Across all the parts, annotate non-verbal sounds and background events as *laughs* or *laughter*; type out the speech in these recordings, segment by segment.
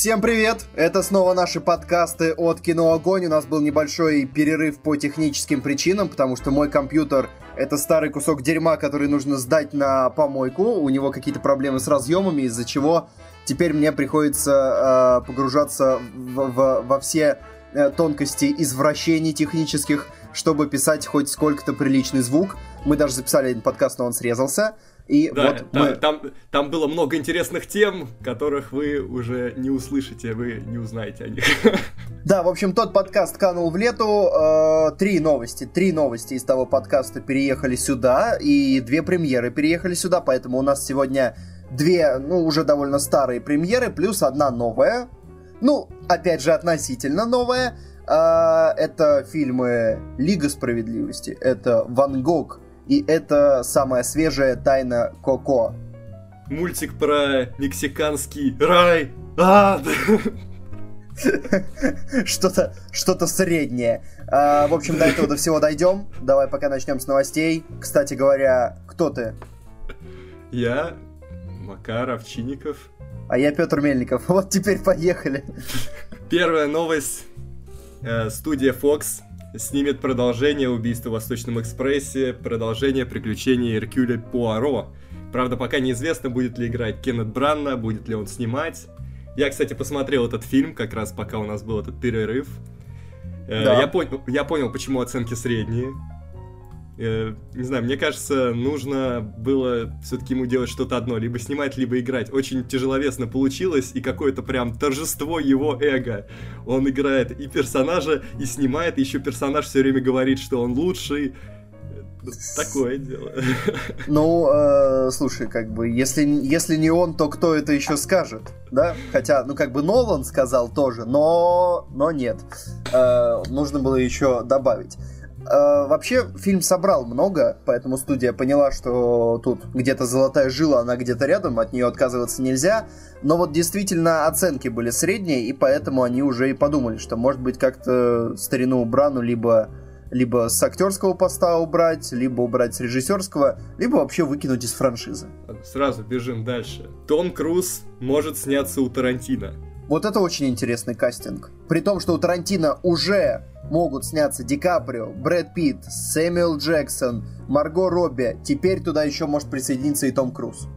Всем привет! Это снова наши подкасты от Кино Огонь. У нас был небольшой перерыв по техническим причинам, потому что мой компьютер это старый кусок дерьма, который нужно сдать на помойку. У него какие-то проблемы с разъемами, из-за чего теперь мне приходится э, погружаться в, в, во все э, тонкости извращений технических, чтобы писать хоть сколько-то приличный звук. Мы даже записали один подкаст, но он срезался. И да, вот там, мы... там, там было много интересных тем, которых вы уже не услышите, вы не узнаете о них. *laughs* Да, в общем, тот подкаст канул в лету. Э, три новости. Три новости из того подкаста переехали сюда, и две премьеры переехали сюда, поэтому у нас сегодня две, ну, уже довольно старые премьеры, плюс одна новая. Ну, опять же, относительно новая. Э, это фильмы Лига справедливости, это Ван Гог, и это самая свежая тайна Коко. Мультик про мексиканский рай, ад. *laughs* Что-то что среднее. А, в общем, до этого до всего дойдем. Давай пока начнем с новостей. Кстати говоря, кто ты? Я Макар Овчинников. А я Петр Мельников. *laughs* Вот теперь поехали. Первая новость. Э, студия Fox снимет продолжение «Убийства в Восточном экспрессе», продолжение приключений Эркюля Пуаро. Правда, пока неизвестно, будет ли играть Кеннет Бранна, будет ли он снимать. Я, кстати, посмотрел этот фильм, как раз пока у нас был этот перерыв. Э, да. Я, понял, я понял, почему оценки средние. Э, не знаю, мне кажется, нужно было все-таки ему делать что-то одно, либо снимать, либо играть. Очень тяжеловесно получилось, и какое-то прям торжество его эго. Он играет и персонажа, и снимает, и еще персонаж все время говорит, что он лучший. Такое дело. *laughs* Ну, э, слушай, как бы, если, если не он, то кто это еще скажет, да? Хотя, ну, как бы Нолан сказал тоже, но, но нет. Э, нужно было еще добавить. Э, вообще, фильм собрал много, поэтому студия поняла, что тут где-то золотая жила, она где-то рядом, от нее отказываться нельзя. Но вот действительно оценки были средние, и поэтому они уже и подумали, что может быть как-то старину Брану либо либо с актерского поста убрать, либо убрать с режиссерского, либо вообще выкинуть из франшизы. Сразу бежим дальше. Том Круз может сняться у Тарантино. Вот это очень интересный кастинг. При том, что у Тарантино уже могут сняться Ди Каприо, Брэд Питт, Сэмюэл Джексон, Марго Робби. Теперь туда еще может присоединиться и Том Круз.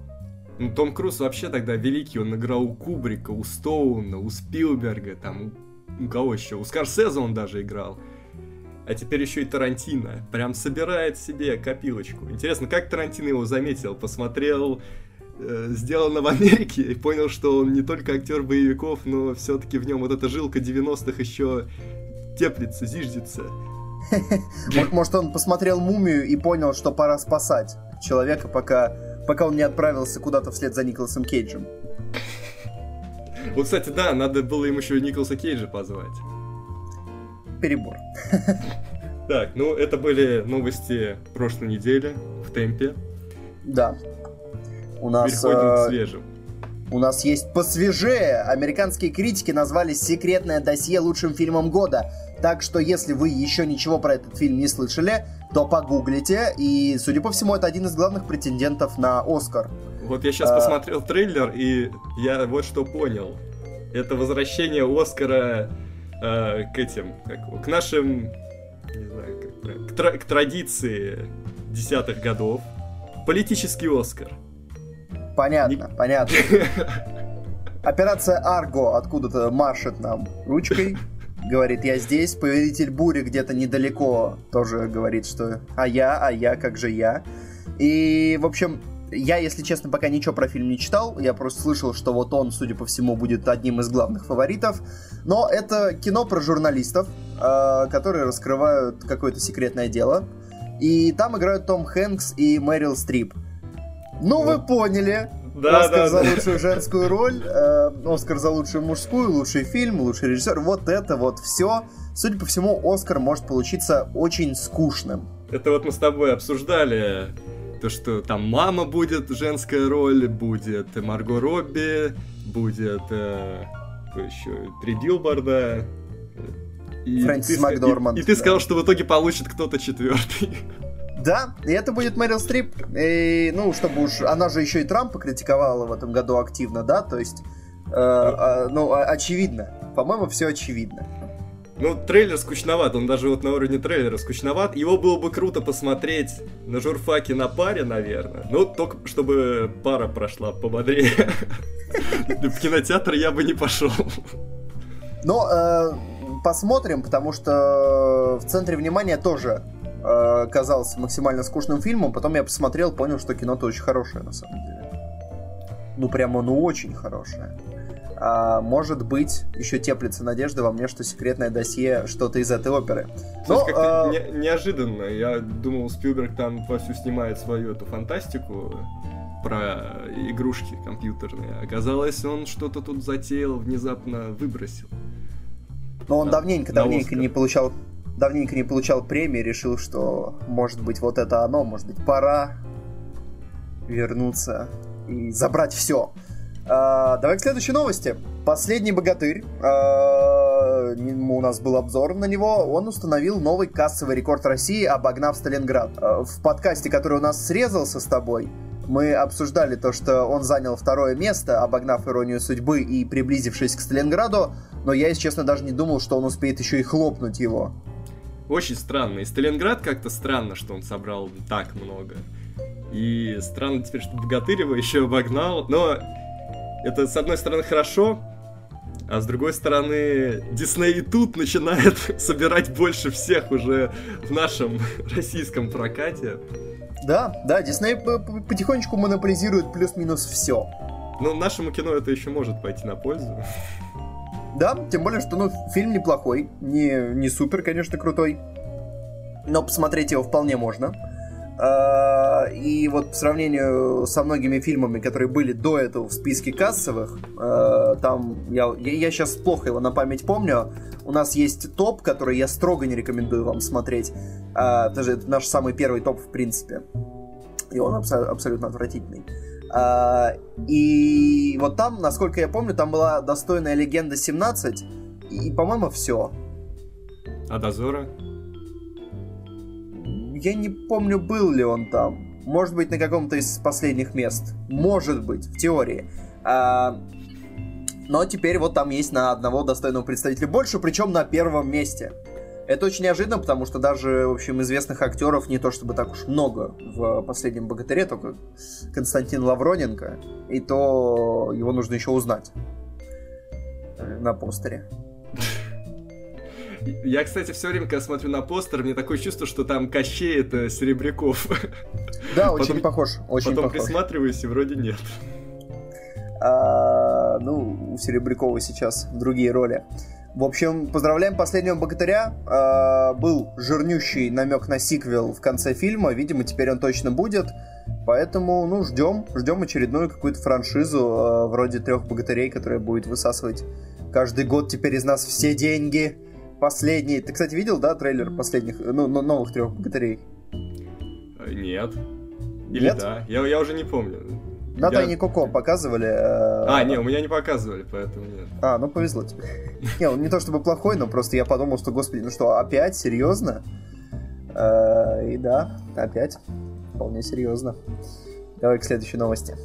Ну, Том Круз вообще тогда великий. Он играл у Кубрика, у Стоуна, у Спилберга, там, у кого еще? У Скорсезе он даже играл. А теперь еще и Тарантино. Прям собирает себе копилочку. Интересно, как Тарантино его заметил? Посмотрел сделано в Америке и понял, что он не только актер боевиков, но все-таки в нем вот эта жилка 90-х еще теплится, зиждется. *laughs* Может, он посмотрел мумию и понял, что пора спасать человека, пока, пока он не отправился куда-то вслед за Николасом Кейджем. *laughs* Вот, кстати, да, надо было ему еще Николаса Кейджа позвать. Перебор. *laughs* Так, ну это были новости прошлой недели в темпе. Да. У нас... Переходим к э, свежим. У нас есть посвежее. Американские критики назвали «Секретное досье» лучшим фильмом года. Так что, если вы еще ничего про этот фильм не слышали, то погуглите. И, судя по всему, это один из главных претендентов на Оскар. Вот я сейчас а... посмотрел трейлер, и я вот что понял. Это возвращение Оскара э, к этим, как, к нашим, не знаю, как, к, тра- к традиции десятых годов. Политический Оскар. Понятно, Не... понятно. *laughs* Операция Арго откуда-то машет нам ручкой. Говорит, я здесь. Повелитель бури где-то недалеко тоже говорит, что а я, а я, как же я. И, в общем, я, если честно, пока ничего про фильм не читал. Я просто слышал, что вот он, судя по всему, будет одним из главных фаворитов. Но это кино про журналистов, э, которые раскрывают какое-то секретное дело. И там играют Том Хэнкс и Мэрил Стрип. Ну, вы поняли. Да, Оскар да, за да. лучшую женскую роль, э, Оскар за лучшую мужскую, лучший фильм, лучший режиссер. Вот это вот все. Судя по всему, Оскар может получиться очень скучным. Это вот мы с тобой обсуждали то, что там мама будет женская роль, будет Марго Робби, будет э, еще три билборда. И Фрэнсис Макдорманд. И, и ты сказал, что в итоге получит кто-то четвертый. Да, и это будет Мэрил Стрип. И, ну, чтобы уж... Она же еще и Трампа критиковала в этом году активно, да, то есть... э, ну, очевидно. По-моему, все очевидно. Ну, трейлер скучноват, он даже вот на уровне трейлера скучноват. Его было бы круто посмотреть на журфаке на паре, наверное. Ну, только чтобы пара прошла пободрее. *laughs* В кинотеатр я бы не пошел. Но э, посмотрим, потому что в центре внимания тоже э, казался максимально скучным фильмом. Потом я посмотрел, понял, что кино-то очень хорошее на самом деле. Ну, прямо, ну, очень хорошее. А, может быть, еще теплится надежда во мне, что секретное досье что-то из этой оперы. Но, есть, как-то а... не- неожиданно. Я думал, Спилберг там вовсю снимает свою эту фантастику про игрушки компьютерные. Оказалось, он что-то тут затеял, внезапно выбросил. Но он давненько, давненько не получал давненько не получал премии, решил, что может быть вот это оно, может быть пора вернуться и забрать все. А, давай к следующей новости. Последний богатырь. А, у нас был обзор на него. Он установил новый кассовый рекорд России, обогнав Сталинград. А, в подкасте, который у нас срезался с тобой, мы обсуждали то, что он занял второе место, обогнав иронию судьбы и приблизившись к Сталинграду, но я, если честно, даже не думал, что он успеет еще и хлопнуть его. Очень странно. И Сталинград как-то странно, что он собрал так много. И странно теперь, что Богатырева еще обогнал. Но это, с одной стороны, хорошо, а с другой стороны, Дисней и тут начинает *laughs* собирать больше всех уже в нашем *laughs* российском прокате. Да, да, Дисней потихонечку монополизирует плюс-минус все. Ну, нашему кино это еще может пойти на пользу. *laughs* Да, тем более, что ну, фильм неплохой, не, не супер, конечно, крутой, но посмотреть его вполне можно. А, и вот по сравнению со многими фильмами, которые были до этого в списке кассовых, а, там я, я, я сейчас плохо его на память помню. У нас есть топ, который я строго не рекомендую вам смотреть. А, это наш самый первый топ, в принципе. И он абсо- абсолютно отвратительный. И вот там, насколько я помню, там была достойная легенда 17. И, по-моему, все. А дозора? Я не помню, был ли он там. Может быть, на каком-то из последних мест. Может быть, в теории. А, но теперь вот там есть на одного достойного представителя больше, причем на первом месте. Это очень неожиданно, потому что даже, в общем, известных актеров не то чтобы так уж много в «Последнем богатыре», только Константин Лавроненко, и то его нужно еще узнать на постере. Я, кстати, все время, когда смотрю на постер, мне такое чувство, что там Кощей это Серебряков. Да, очень потом, похож. Очень потом похож. присматриваюсь, и вроде нет. А, ну, у Серебрякова сейчас другие роли. В общем, поздравляем последнего богатыря. А, был жирнющий намек на сиквел в конце фильма. Видимо, теперь он точно будет. Поэтому, ну, ждем, ждем очередную какую-то франшизу а, вроде трех богатырей, которая будет высасывать каждый год теперь из нас все деньги последний. Ты, кстати, видел, да, трейлер последних, ну, новых трех богатырей? Э, нет. Или Нет? да? Я, я уже не помню. На я... Тайне Коко показывали. Э... А, не, у меня не показывали, поэтому нет. А, ну повезло тебе. *laughs* не, он не то чтобы плохой, но просто я подумал, что, господи, ну что, опять? Серьезно? Э, и да, опять. Вполне серьезно. Давай к следующей новости.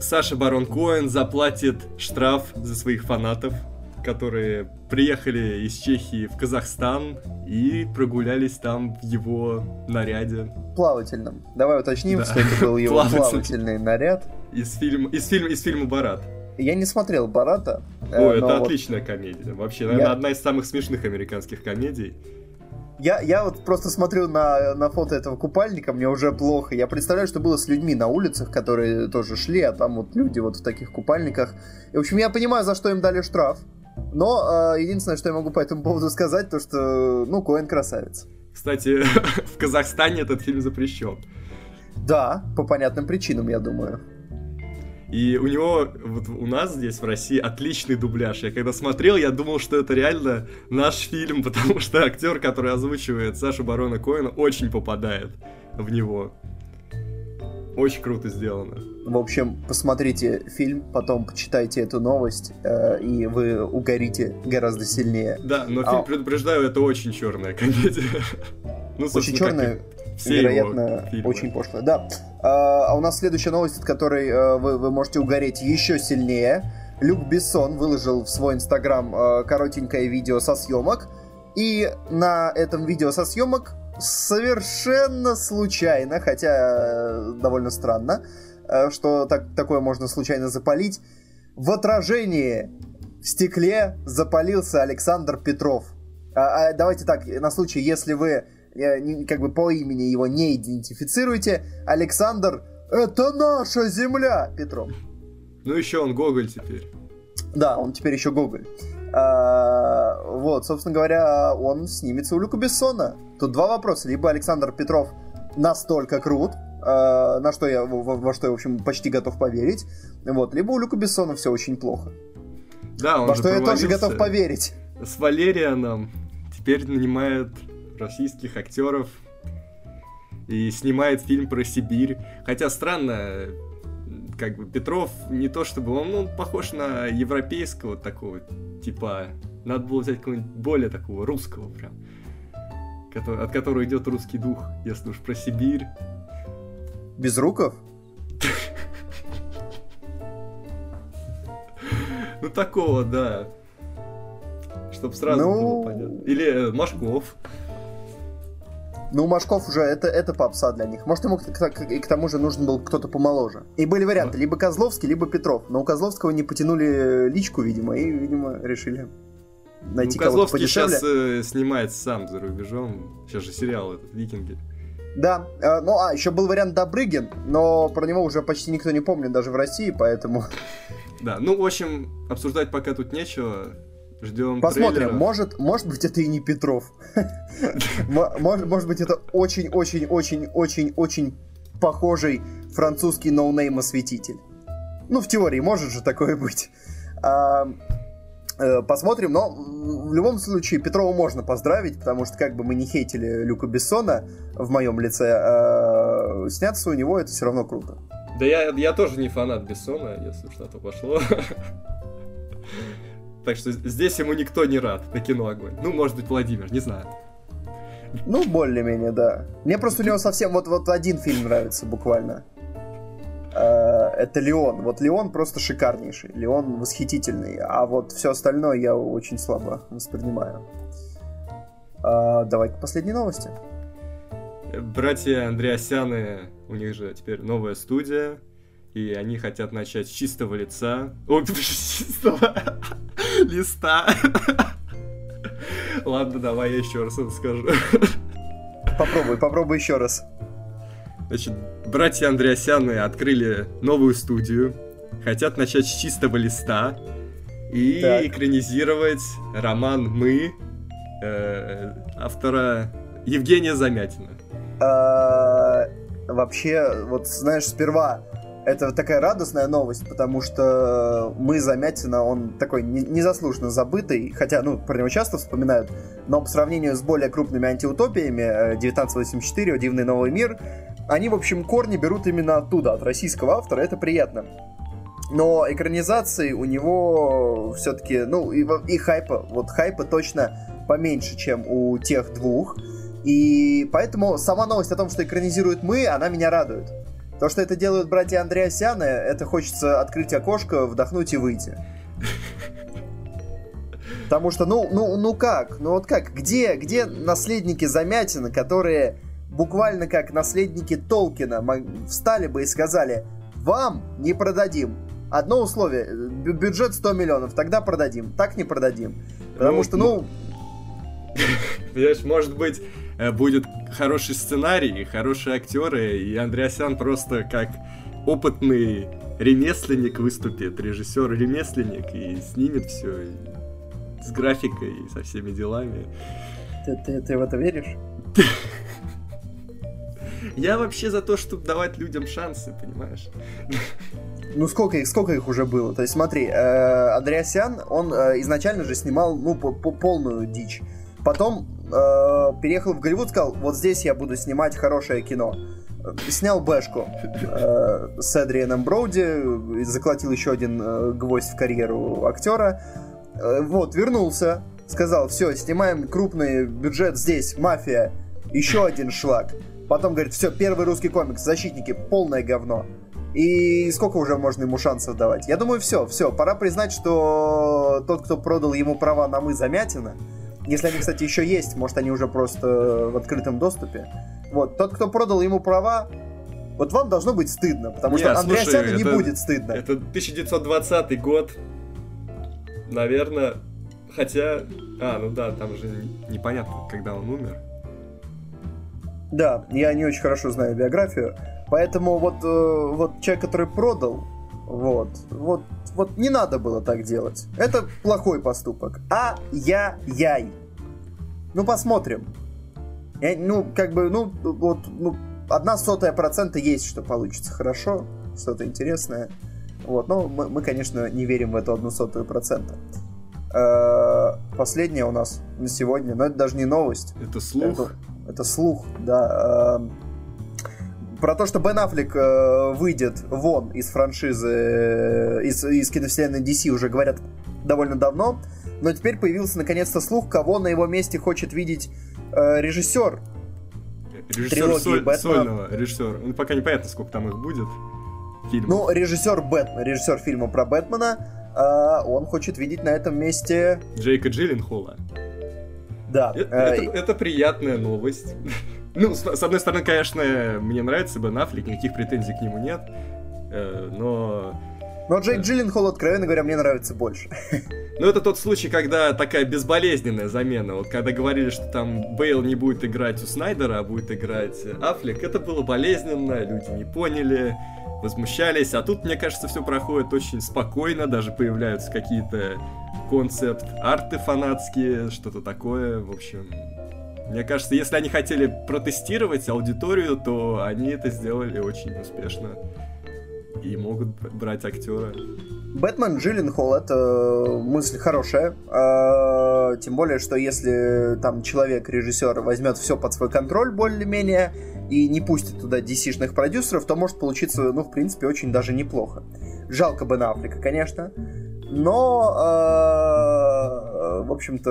Саша Барон Коэн заплатит штраф за своих фанатов которые приехали из Чехии в Казахстан и прогулялись там в его наряде. Плавательном. Давай уточним, да. что это был его плавательный наряд. Из фильма, из фильма, из фильма «Барат». Я не смотрел «Барата». О, это вот... отличная комедия. Вообще, наверное, я... одна из самых смешных американских комедий. Я, я вот просто смотрю на, на фото этого купальника, мне уже плохо. Я представляю, что было с людьми на улицах, которые тоже шли, а там вот люди вот в таких купальниках. И, в общем, я понимаю, за что им дали штраф. Но э, единственное, что я могу по этому поводу сказать, то что, ну, Коэн красавец. Кстати, *laughs* в Казахстане этот фильм запрещен. Да, по понятным причинам, я думаю. И у него, вот у нас здесь в России отличный дубляж. Я когда смотрел, я думал, что это реально наш фильм, *laughs* потому что актер, который озвучивает Сашу Барона Коэна, очень попадает в него. Очень круто сделано. В общем, посмотрите фильм, потом почитайте эту новость, э, и вы угорите гораздо сильнее. Да, но фильм, а... предупреждаю, это очень черная комедия. *laughs* ну, очень черная, вероятно, очень пошлая. Да. А, а у нас следующая новость, от которой э, вы, вы можете угореть еще сильнее. Люк Бессон выложил в свой инстаграм э, коротенькое видео со съемок, и на этом видео со съемок совершенно случайно, хотя э, довольно странно, э, что так, такое можно случайно запалить, в отражении в стекле запалился Александр Петров. А, а, давайте так, на случай, если вы э, как бы по имени его не идентифицируете, Александр это наша земля, Петров. Ну еще он Гоголь теперь. Да, он теперь еще Гоголь. А, вот, собственно говоря, он снимется у Люка Бессона. Тут два вопроса. Либо Александр Петров настолько крут, а, на что я, во, во что я, в общем, почти готов поверить. Вот, либо у Люка Бессона все очень плохо. Да, он Во что я тоже готов поверить. С Валерианом теперь нанимает российских актеров и снимает фильм про Сибирь. Хотя странно, как бы Петров не то чтобы он, он похож на европейского такого типа. Надо было взять какого-нибудь более такого русского прям, который, от которого идет русский дух, если уж про Сибирь. Без руков? *laughs* Ну такого, да. Чтоб сразу ну... было понятно. Или э, Ну, Машков уже это, это попса для них. Может, ему к, к, и к тому же нужен был кто-то помоложе. И были варианты, либо Козловский, либо Петров. Но у Козловского не потянули личку, видимо, и, видимо, решили найти ну, кого-то подешевле. сейчас э, снимает сам за рубежом. Сейчас же сериал этот «Викинги». Да, э, ну а, еще был вариант Добрыгин, но про него уже почти никто не помнит, даже в России, поэтому... Да, ну, в общем, обсуждать пока тут нечего. Ждем Посмотрим, трейлера. может, может быть это и не Петров. *laughs* может, может быть это очень-очень-очень-очень-очень похожий французский ноунейм осветитель. Ну, в теории может же такое быть. А, э, посмотрим, но в любом случае Петрова можно поздравить, потому что как бы мы не хейтили Люка Бессона в моем лице, а сняться у него это все равно круто. Да я, я тоже не фанат Бессона, если уж на то пошло. *laughs* Так что здесь ему никто не рад на кино огонь. Ну, может быть, Владимир, не знаю. Ну, более-менее, да. Мне просто у него совсем вот, вот один фильм нравится буквально. Э, это Леон. Вот Леон просто шикарнейший. Леон восхитительный. А вот все остальное я очень слабо воспринимаю. А, давай к последней новости. Братья Андреасяны, у них же теперь новая студия и они хотят начать с чистого лица. О, *laughs* с чистого *laughs* листа. *laughs* Ладно, давай я еще раз это скажу. Попробуй, попробуй еще раз. Значит, братья Андреасяны открыли новую студию, хотят начать с чистого листа и так. экранизировать роман «Мы» э, автора Евгения Замятина. А, вообще, вот знаешь, сперва это такая радостная новость, потому что мы Замятина, он такой незаслуженно забытый, хотя, ну, про него часто вспоминают, но по сравнению с более крупными антиутопиями, 1984, э, Дивный новый мир, они, в общем, корни берут именно оттуда, от российского автора, это приятно. Но экранизации у него все-таки, ну, и, и хайпа, вот хайпа точно поменьше, чем у тех двух. И поэтому сама новость о том, что экранизируют мы, она меня радует. То, что это делают братья Андреасяны, это хочется открыть окошко, вдохнуть и выйти. Потому что, ну, ну, ну как? Ну вот как? Где, где наследники Замятина, которые буквально как наследники Толкина встали бы и сказали, вам не продадим. Одно условие, бюджет 100 миллионов, тогда продадим. Так не продадим. Потому ну, что, ну... ну *laughs* понимаешь, может быть, будет хороший сценарий, хорошие актеры, и Андреасян просто как опытный ремесленник выступит, режиссер-ремесленник, и снимет все с графикой и со всеми делами. Ты, ты, ты в это веришь? *laughs* Я вообще за то, чтобы давать людям шансы, понимаешь? Ну сколько их, сколько их уже было? То есть смотри, э, Андреасян, он э, изначально же снимал ну по, по полную дичь. Потом э, переехал в Голливуд, сказал, вот здесь я буду снимать хорошее кино. Снял Бэшку э, с Эдрианом Броуди, заколотил еще один э, гвоздь в карьеру актера. Э, вот, вернулся, сказал, все, снимаем крупный бюджет здесь, мафия, еще один шлак. Потом говорит, все, первый русский комикс, защитники, полное говно. И сколько уже можно ему шансов давать? Я думаю, все, все. Пора признать, что тот, кто продал ему права на мы замятина, если они, кстати, еще есть, может, они уже просто в открытом доступе. Вот, тот, кто продал ему права, вот вам должно быть стыдно, потому что Андреасяну не будет стыдно. Это 1920 год. Наверное, хотя... А, ну да, там же непонятно, когда он умер. Да, я не очень хорошо знаю биографию. Поэтому вот, э, вот человек, который продал, вот, вот, вот не надо было так делать. Это плохой поступок. А я яй. Ну посмотрим. Я, ну как бы, ну вот, ну одна сотая процента есть, что получится хорошо, что-то интересное. Вот, но мы, мы, конечно, не верим в эту одну сотую процента. Э, последняя у нас на сегодня, но это даже не новость. Это слух. Это, это слух, да. Э, про то, что Бен Аффлек э, выйдет вон из франшизы, э, из, из киновселенной DC уже говорят довольно давно, но теперь появился наконец-то слух, кого на его месте хочет видеть э, режиссер. Режиссер соль, Бэтмена. сольного режиссера. Ну, пока непонятно, сколько там их будет. Фильмов. Ну, режиссер Бэтмена, режиссер фильма про Бэтмена, э, он хочет видеть на этом месте... Джейка Джилленхола. Да. Это, э, это, это приятная новость. Ну, с, с одной стороны, конечно, мне нравится Бен Аффлек, никаких претензий к нему нет, э, но... Но Джейк Джилленхол, откровенно говоря, мне нравится больше. *laughs* Ну, это тот случай, когда такая безболезненная замена. Вот когда говорили, что там Бейл не будет играть у Снайдера, а будет играть Аффлек, это было болезненно, люди не поняли, возмущались. А тут, мне кажется, все проходит очень спокойно, даже появляются какие-то концепт-арты фанатские, что-то такое. В общем, мне кажется, если они хотели протестировать аудиторию, то они это сделали очень успешно. И могут брать актера. Бэтмен Джилленхол это мысль хорошая. А, тем более, что если там человек, режиссер, возьмет все под свой контроль более-менее и не пустит туда DC-шных продюсеров, то может получиться, ну, в принципе, очень даже неплохо. Жалко Бен Аффлека, конечно. Но, э, в общем-то,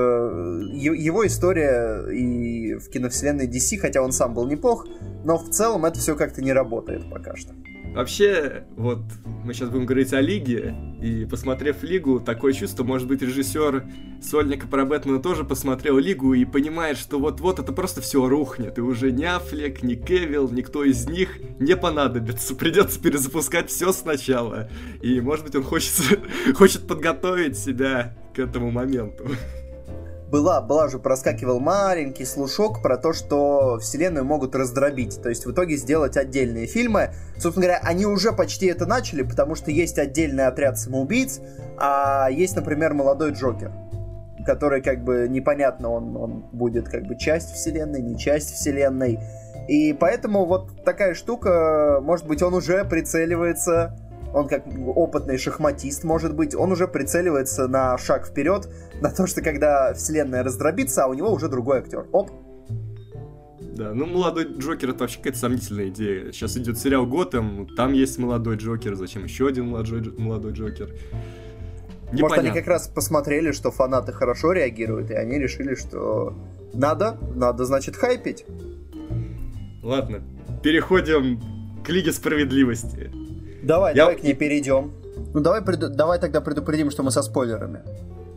его история и в киновселенной DC, хотя он сам был неплох, но в целом это все как-то не работает пока что. Вообще, вот мы сейчас будем говорить о Лиге, и посмотрев Лигу, такое чувство, может быть, режиссер Сольника про Бэтмена тоже посмотрел Лигу и понимает, что вот-вот это просто все рухнет, и уже ни Аффлек, ни Кевилл, никто из них не понадобится, придется перезапускать все сначала. И, может быть, он хочет, *laughs* хочет подготовить себя к этому моменту была, была же, проскакивал маленький слушок про то, что вселенную могут раздробить, то есть в итоге сделать отдельные фильмы. Собственно говоря, они уже почти это начали, потому что есть отдельный отряд самоубийц, а есть, например, молодой Джокер, который как бы непонятно, он, он будет как бы часть вселенной, не часть вселенной. И поэтому вот такая штука, может быть, он уже прицеливается он как опытный шахматист, может быть, он уже прицеливается на шаг вперед, на то, что когда вселенная раздробится, а у него уже другой актер. Оп, да, ну молодой Джокер это вообще какая-то сомнительная идея. Сейчас идет сериал Готэм, там есть молодой Джокер, зачем еще один молодой, молодой Джокер? Непонятно. Может, они как раз посмотрели, что фанаты хорошо реагируют, и они решили, что надо, надо, значит, хайпить. Ладно, переходим к Лиге Справедливости. Давай, Я... давай к ней перейдем. Ну давай, преду... давай тогда предупредим, что мы со спойлерами.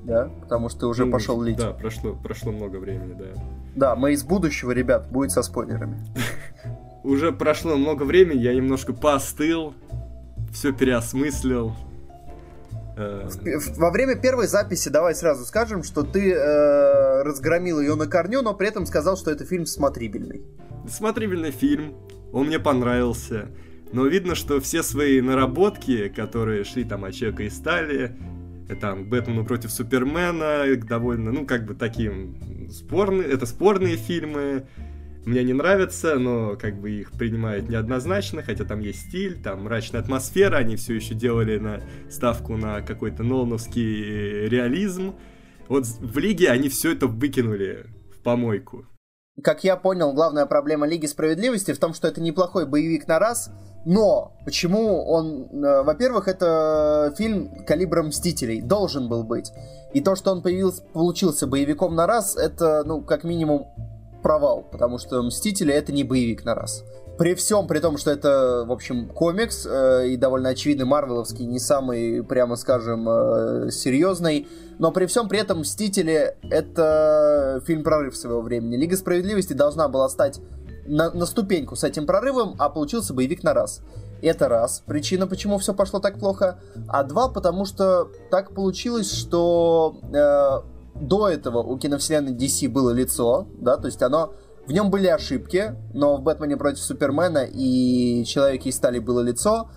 Да? Потому что ты уже ну, пошел лить. Да, прошло, прошло много времени, да. Да, мы из будущего, ребят, будет со спойлерами. *laughs* Уже прошло много времени, я немножко поостыл, все переосмыслил. Э, во время первой записи давай сразу скажем, что ты э, разгромил ее на корню, но при этом сказал, что это фильм смотрибельный. Смотрибельный фильм, он мне понравился. Но видно, что все свои наработки, которые шли там от Человека и Стали, э, там, Бэтмену против Супермена, довольно, ну, как бы таким спорные, это спорные фильмы, мне не нравятся, но как бы их принимают неоднозначно, хотя там есть стиль, там мрачная атмосфера, они все еще делали на ставку на какой-то нолановский реализм. Вот в Лиге они все это выкинули в помойку. Как я понял, главная проблема Лиги Справедливости в том, что это неплохой боевик на раз, но почему он... Э, во-первых, это фильм калибра Мстителей. Должен был быть. И то, что он появился, получился боевиком на раз, это, ну, как минимум, провал. Потому что Мстители это не боевик на раз. при всем, при том, что это, в общем, комикс э, и довольно очевидный марвеловский, не самый, прямо скажем, э, серьезный, но при всем при этом «Мстители» — это фильм прорыв своего времени. «Лига справедливости» должна была стать на, на ступеньку с этим прорывом, а получился боевик на раз. Это раз, причина, почему все пошло так плохо. А два, потому что так получилось, что э, до этого у киновселенной DC было лицо, да, то есть оно в нем были ошибки, но в Бэтмене против Супермена и Человеке из стали было лицо,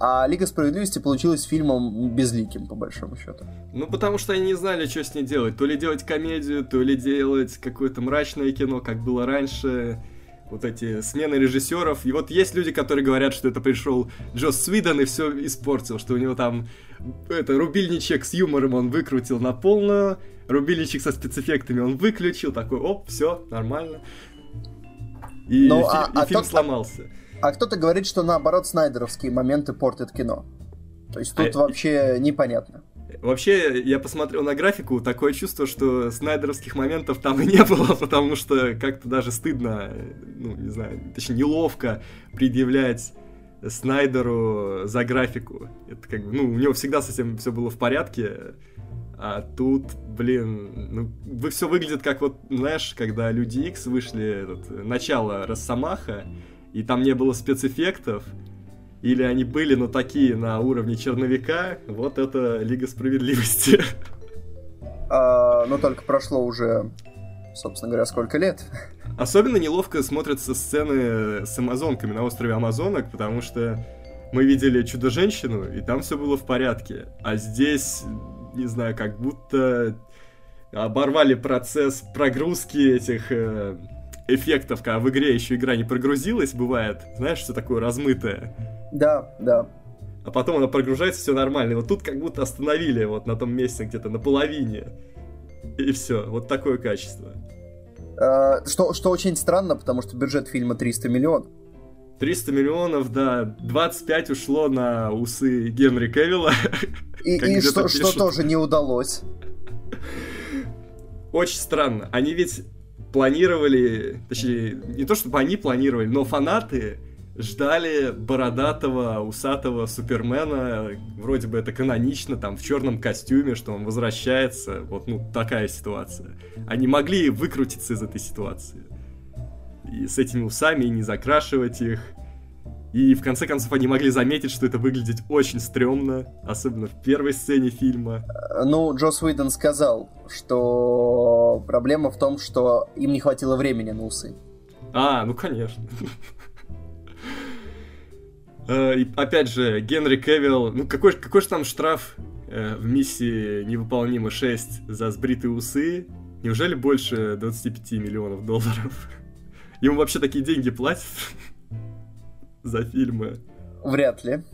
а Лига Справедливости получилась фильмом безликим, по большому счету. Ну, потому что они не знали, что с ней делать. То ли делать комедию, то ли делать какое-то мрачное кино, как было раньше вот эти смены режиссеров. И вот есть люди, которые говорят, что это пришел Джос Свидон и все испортил, что у него там это рубильничек с юмором он выкрутил на полную, рубильничек со спецэффектами он выключил, такой, оп, все, нормально. И, ну, фи- а, и а фильм тот, сломался. А, а кто-то говорит, что наоборот снайдеровские моменты портят кино. То есть тут а, вообще непонятно. Вообще, я посмотрел на графику, такое чувство, что снайдеровских моментов там и не было, *laughs* потому что как-то даже стыдно, ну, не знаю, точнее, неловко предъявлять Снайдеру за графику. Это как бы, ну, у него всегда с этим все было в порядке, а тут, блин, ну, вы все выглядит как вот, знаешь, когда Люди X вышли, этот, начало Росомаха, и там не было спецэффектов, или они были, но такие на уровне черновика, вот это Лига Справедливости. А, но только прошло уже, собственно говоря, сколько лет. Особенно неловко смотрятся сцены с амазонками на острове Амазонок, потому что мы видели Чудо-женщину, и там все было в порядке. А здесь, не знаю, как будто оборвали процесс прогрузки этих э, эффектов, когда в игре еще игра не прогрузилась, бывает, знаешь, все такое размытое. Да, да. А потом она прогружается, все нормально. И вот тут как будто остановили вот на том месте где-то на половине. И все, вот такое качество. А, что, что очень странно, потому что бюджет фильма 300 миллионов. 300 миллионов, да, 25 ушло на усы Генри Кевилла. И, и что, что тоже не удалось. Очень странно. Они ведь планировали, точнее, не то чтобы они планировали, но фанаты ждали бородатого, усатого Супермена, вроде бы это канонично, там, в черном костюме, что он возвращается, вот, ну, такая ситуация. Они могли выкрутиться из этой ситуации. И с этими усами, и не закрашивать их. И в конце концов они могли заметить, что это выглядит очень стрёмно, особенно в первой сцене фильма. Ну, Джос Уидон сказал, что проблема в том, что им не хватило времени на усы. А, ну конечно. Э, и опять же, Генри Кевилл, ну какой, какой же там штраф э, в миссии невыполнимо 6 за сбритые усы? Неужели больше 25 миллионов долларов? Ему вообще такие деньги платят за фильмы? Вряд ли.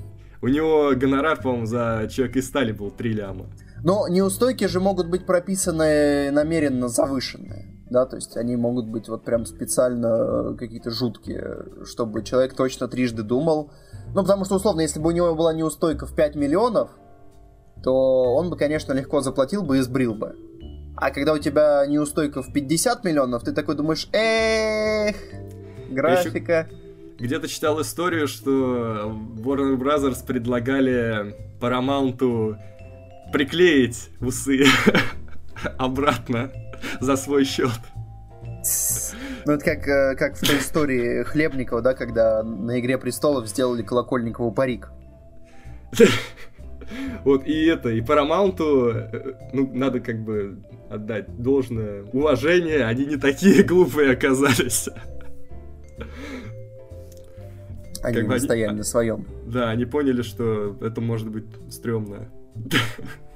У него гонорар, по-моему, за «Человек из стали» был 3 ляма. Но неустойки же могут быть прописаны намеренно завышенные. Да, то есть они могут быть вот прям специально какие-то жуткие, чтобы человек точно трижды думал, ну, потому что, условно, если бы у него была неустойка в 5 миллионов, то он бы, конечно, легко заплатил бы и сбрил бы. А когда у тебя неустойка в 50 миллионов, ты такой думаешь, эх, графика. Где-то читал историю, что Warner Brothers предлагали Paramount приклеить усы *laughs* обратно за свой счет. Ну, это как, э, как в той истории Хлебникова, да, когда на «Игре престолов» сделали Колокольникову парик. *laughs* Вот, и это, и Парамаунту, э, ну, надо как бы отдать должное уважение, они не такие глупые оказались. *laughs* Они как не стояли на своем. Да, они поняли, что это может быть стрёмно. *laughs*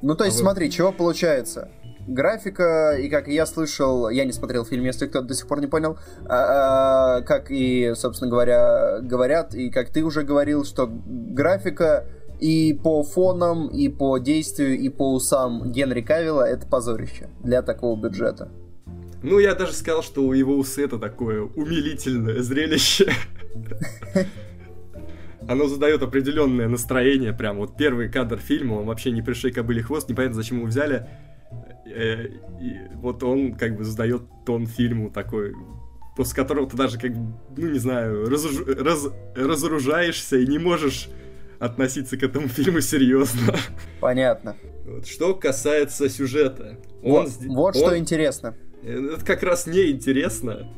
Ну, то есть, а смотри, чего получается? графика, и как я слышал, я не смотрел фильм, если кто-то до сих пор не понял, а, а, как и, собственно говоря, говорят, и как ты уже говорил, что графика и по фонам, и по действию, и по усам Генри Кавилла это позорище для такого бюджета. Ну, я даже сказал, что у его усы это такое умилительное зрелище. *laughs* Оно задает определенное настроение, прям вот первый кадр фильма, он вообще не пришей кобыли хвост, непонятно, зачем его взяли. Э, и вот он как бы задает тон фильму такой после которого ты даже как, ну не знаю, разуж... раз... разоружаешься и не можешь относиться к этому фильму серьезно. Понятно. Вот. Что касается сюжета. Он, вот, вот он... что интересно. Э, это как раз не интересно.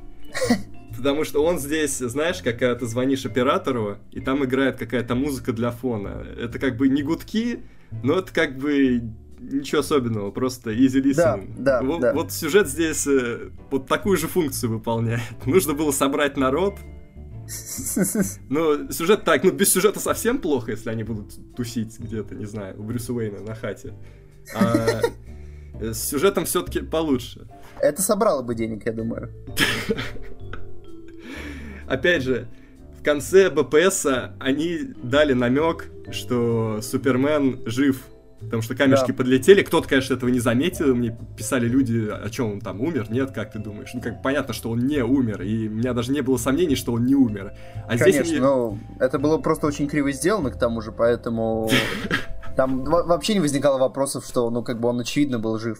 Потому что он здесь, знаешь, когда ты звонишь оператору, и там играет какая-то музыка для фона. Это как бы не гудки, но это как бы ничего особенного, просто easy listening. Да, да, вот, да. вот сюжет здесь э, вот такую же функцию выполняет. *laughs* Нужно было собрать народ. *laughs* Но сюжет так, ну без сюжета совсем плохо, если они будут тусить где-то, не знаю, у Брюса Уэйна на хате. А с сюжетом все-таки получше. Это собрало бы денег, я думаю. *laughs* Опять же, в конце БПС они дали намек, что Супермен жив. Потому что камешки да. подлетели, кто-то, конечно, этого не заметил, мне писали люди, о чем он там умер, нет, как ты думаешь? Ну, как понятно, что он не умер, и у меня даже не было сомнений, что он не умер. А конечно, здесь они... но это было просто очень криво сделано, к тому же, поэтому *laughs* там вообще не возникало вопросов, что, ну, как бы он очевидно был жив.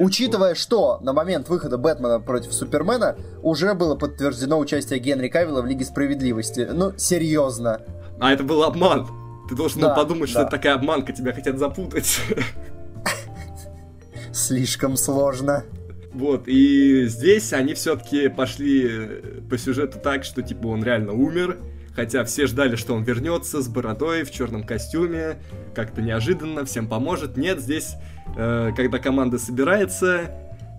Учитывая, что на момент выхода Бэтмена против Супермена уже было подтверждено участие Генри Кавилла в Лиге Справедливости. Ну, серьезно. А это был обман. Ты должен да, подумать, да. что это такая обманка, тебя хотят запутать. *laughs* Слишком сложно. Вот, и здесь они все-таки пошли по сюжету так, что типа он реально умер, хотя все ждали, что он вернется с бородой в черном костюме, как-то неожиданно, всем поможет. Нет, здесь Э, когда команда собирается,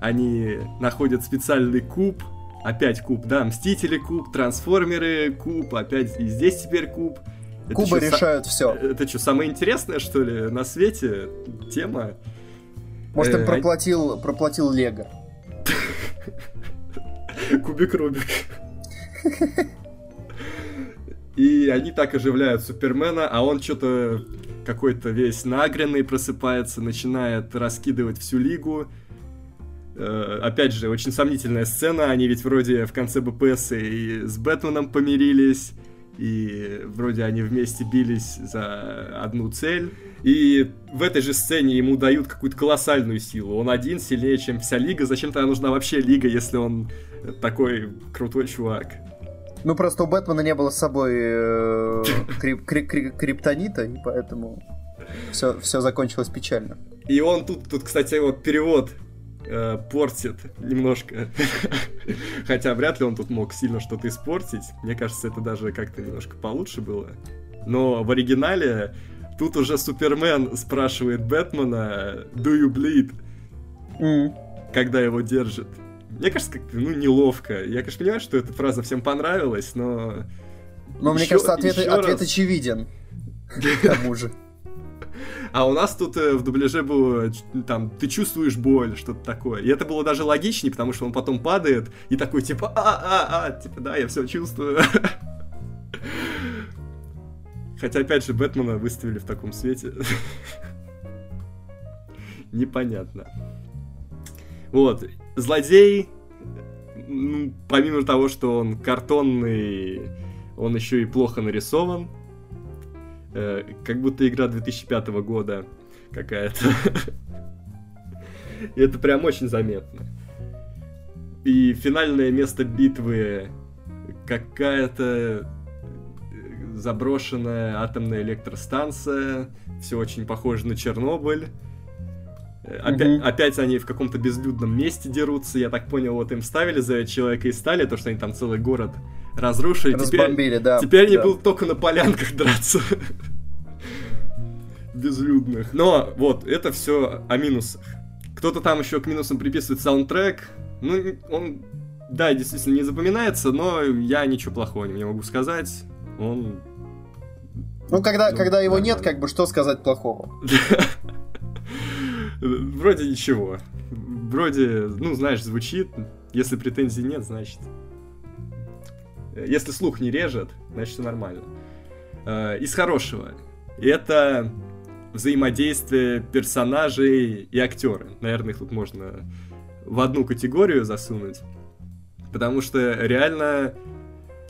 они находят специальный куб, опять куб, да, Мстители куб, Трансформеры куб, опять и здесь теперь куб. Это Кубы что, решают все. Это что, самое интересное, что ли, на свете? Тема? Может, им э, проплатил, проплатил Лего. *laughs* Кубик Рубик. *laughs* И они так оживляют Супермена, а он что-то какой-то весь нагренный просыпается, начинает раскидывать всю лигу. Э, опять же, очень сомнительная сцена, они ведь вроде в конце БПС и с Бэтменом помирились, и вроде они вместе бились за одну цель. И в этой же сцене ему дают какую-то колоссальную силу. Он один сильнее, чем вся лига. Зачем тогда нужна вообще лига, если он такой крутой чувак? Ну, просто у Бэтмена не было с собой э, крип, крип, крип, криптонита, и поэтому все, все закончилось печально. И он тут, тут, кстати, вот перевод э, портит немножко. *laughs* Хотя вряд ли он тут мог сильно что-то испортить. Мне кажется, это даже как-то немножко получше было. Но в оригинале тут уже Супермен спрашивает Бэтмена «Do you bleed?» mm. Когда его держит. Мне кажется, как-то, ну, неловко. Я, конечно, понимаю, что эта фраза всем понравилась, но... Но мне кажется, ответ, ответ раз... очевиден. *laughs* К тому же. А у нас тут э, в дубляже было, там, ты чувствуешь боль, что-то такое. И это было даже логичнее, потому что он потом падает и такой, типа, а-а-а, типа, да, я все чувствую. *laughs* Хотя, опять же, Бэтмена выставили в таком свете. *laughs* Непонятно. Вот, злодей, ну, помимо того, что он картонный, он еще и плохо нарисован. Э, как будто игра 2005 года какая-то. *laughs* И это прям очень заметно. И финальное место битвы какая-то заброшенная атомная электростанция. Все очень похоже на Чернобыль. Опять, угу. опять они в каком-то безлюдном месте дерутся. Я так понял, вот им ставили за человека и стали, то, что они там целый город разрушили. Разбомбили, теперь, да. Теперь они да. будут только на полянках драться. Безлюдных. Но вот, это все о минусах. Кто-то там еще к минусам приписывает саундтрек. Ну, он, да, действительно не запоминается, но я ничего плохого не могу сказать. Он... Ну, когда, ну, когда его нет, как бы, что сказать плохого? *laughs* Вроде ничего. Вроде, ну, знаешь, звучит. Если претензий нет, значит... Если слух не режет, значит, все нормально. Э, из хорошего. Это взаимодействие персонажей и актера. Наверное, их тут можно в одну категорию засунуть. Потому что реально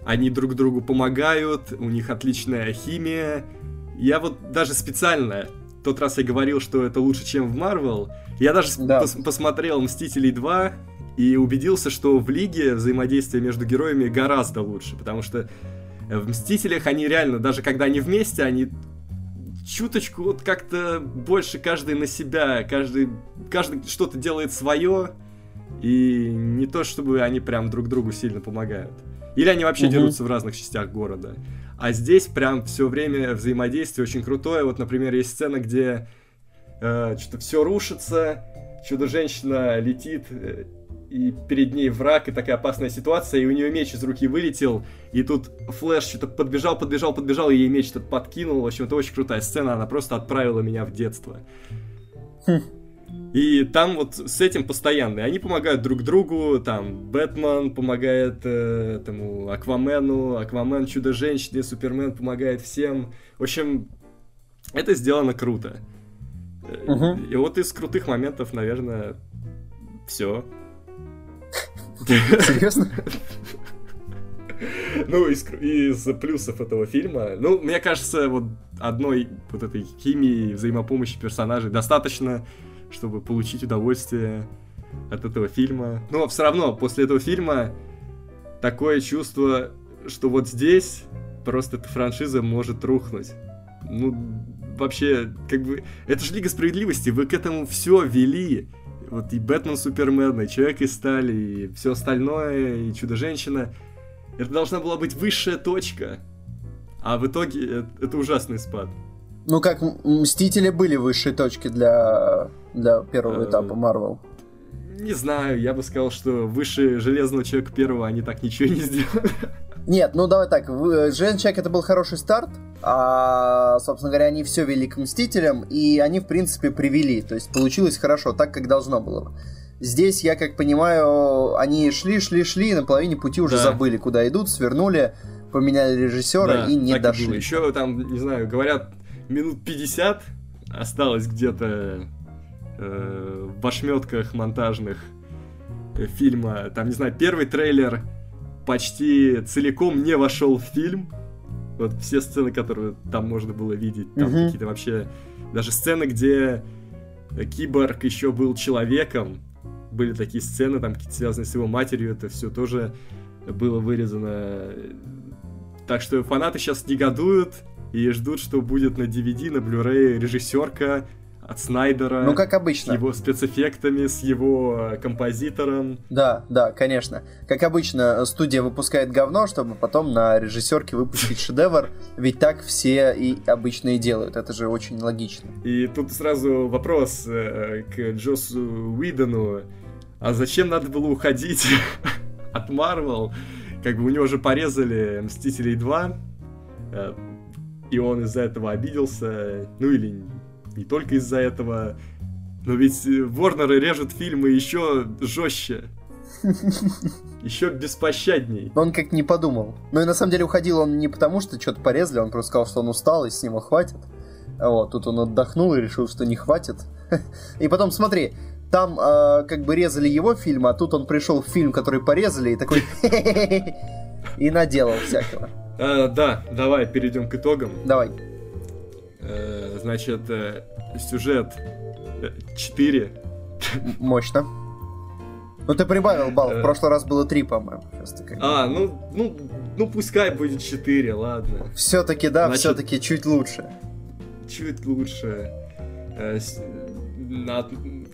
они друг другу помогают, у них отличная химия. Я вот даже специально тот раз я говорил, что это лучше, чем в Марвел. Я даже да. пос посмотрел «Мстителей 2», и убедился, что в Лиге взаимодействие между героями гораздо лучше, потому что в Мстителях они реально, даже когда они вместе, они чуточку вот как-то больше каждый на себя, каждый, каждый что-то делает свое, и не то чтобы они прям друг другу сильно помогают. Или они вообще угу. дерутся в разных частях города. А здесь прям все время взаимодействие очень крутое. Вот, например, есть сцена, где э, что-то все рушится, чудо-женщина летит, э, и перед ней враг, и такая опасная ситуация, и у нее меч из руки вылетел, и тут Флэш что-то подбежал, подбежал, подбежал, и ей меч что-то подкинул. В общем, это очень крутая сцена, она просто отправила меня в детство. И там вот с этим постоянно. И они помогают друг другу, там, Бэтмен помогает э, тому Аквамену, Аквамен Чудо-женщине, Супермен помогает всем. В общем, это сделано круто. Угу. И вот из крутых моментов, наверное, все. Серьезно? *laughs* Ну, из, из плюсов этого фильма, ну, мне кажется, вот одной вот этой химии, взаимопомощи персонажей достаточно, чтобы получить удовольствие от этого фильма. Но все равно, после этого фильма такое чувство, что вот здесь просто эта франшиза может рухнуть. Ну, вообще, как бы, это же Лига Справедливости, вы к этому все вели вот и Бэтмен Супермен, и Человек из Стали, и все остальное, и Чудо-женщина. Это должна была быть высшая точка. А в итоге это, это ужасный спад. Ну как, Мстители были высшей точки для, для первого э, этапа Марвел. Не знаю, я бы сказал, что выше Железного Человека первого они так ничего не сделали. Нет, ну давай так, Железный Человек это был хороший старт, а, собственно говоря, они все вели к Мстителям, и они, в принципе, привели, то есть получилось хорошо, так, как должно было. Здесь, я как понимаю, они шли, шли, шли, и на половине пути уже да. забыли, куда идут, свернули, поменяли режиссера да, и не дошли. И Еще там, не знаю, говорят, минут 50 осталось где-то э, в ошметках монтажных э, фильма. Там, не знаю, первый трейлер почти целиком не вошел в фильм. Вот все сцены, которые там можно было видеть, там mm-hmm. какие-то вообще... Даже сцены, где Киборг еще был человеком, были такие сцены, там какие-то связанные с его матерью, это все тоже было вырезано. Так что фанаты сейчас негодуют и ждут, что будет на DVD, на Blu-ray режиссерка от Снайдера. Ну, как обычно. С его спецэффектами, с его композитором. Да, да, конечно. Как обычно, студия выпускает говно, чтобы потом на режиссерке выпустить *laughs* шедевр. Ведь так все и обычно и делают. Это же очень логично. И тут сразу вопрос э, к Джосу Уидону. А зачем надо было уходить *laughs* от Марвел? Как бы у него же порезали Мстителей 2, э, и он из-за этого обиделся, ну или не только из-за этого. Но ведь Ворнеры режут фильмы еще жестче. *laughs* Еще беспощадней. Он как не подумал. Ну и на самом деле уходил он не потому, что что-то порезали, он просто сказал, что он устал, и с него хватит. Вот, тут он отдохнул и решил, что не хватит. *laughs* И потом, смотри, там э, как бы резали его фильм, а тут он пришел в фильм, который порезали, и такой *laughs* и наделал всякого. А, да, давай перейдем к итогам. Давай. Э, значит, э, сюжет 4. Мощно. Ну ты прибавил балл, в э. прошлый раз было 3, по-моему. А, ну, ну, ну пускай будет 4, ладно. Все-таки, да, Значит, все-таки чуть лучше. Чуть лучше. Э, на,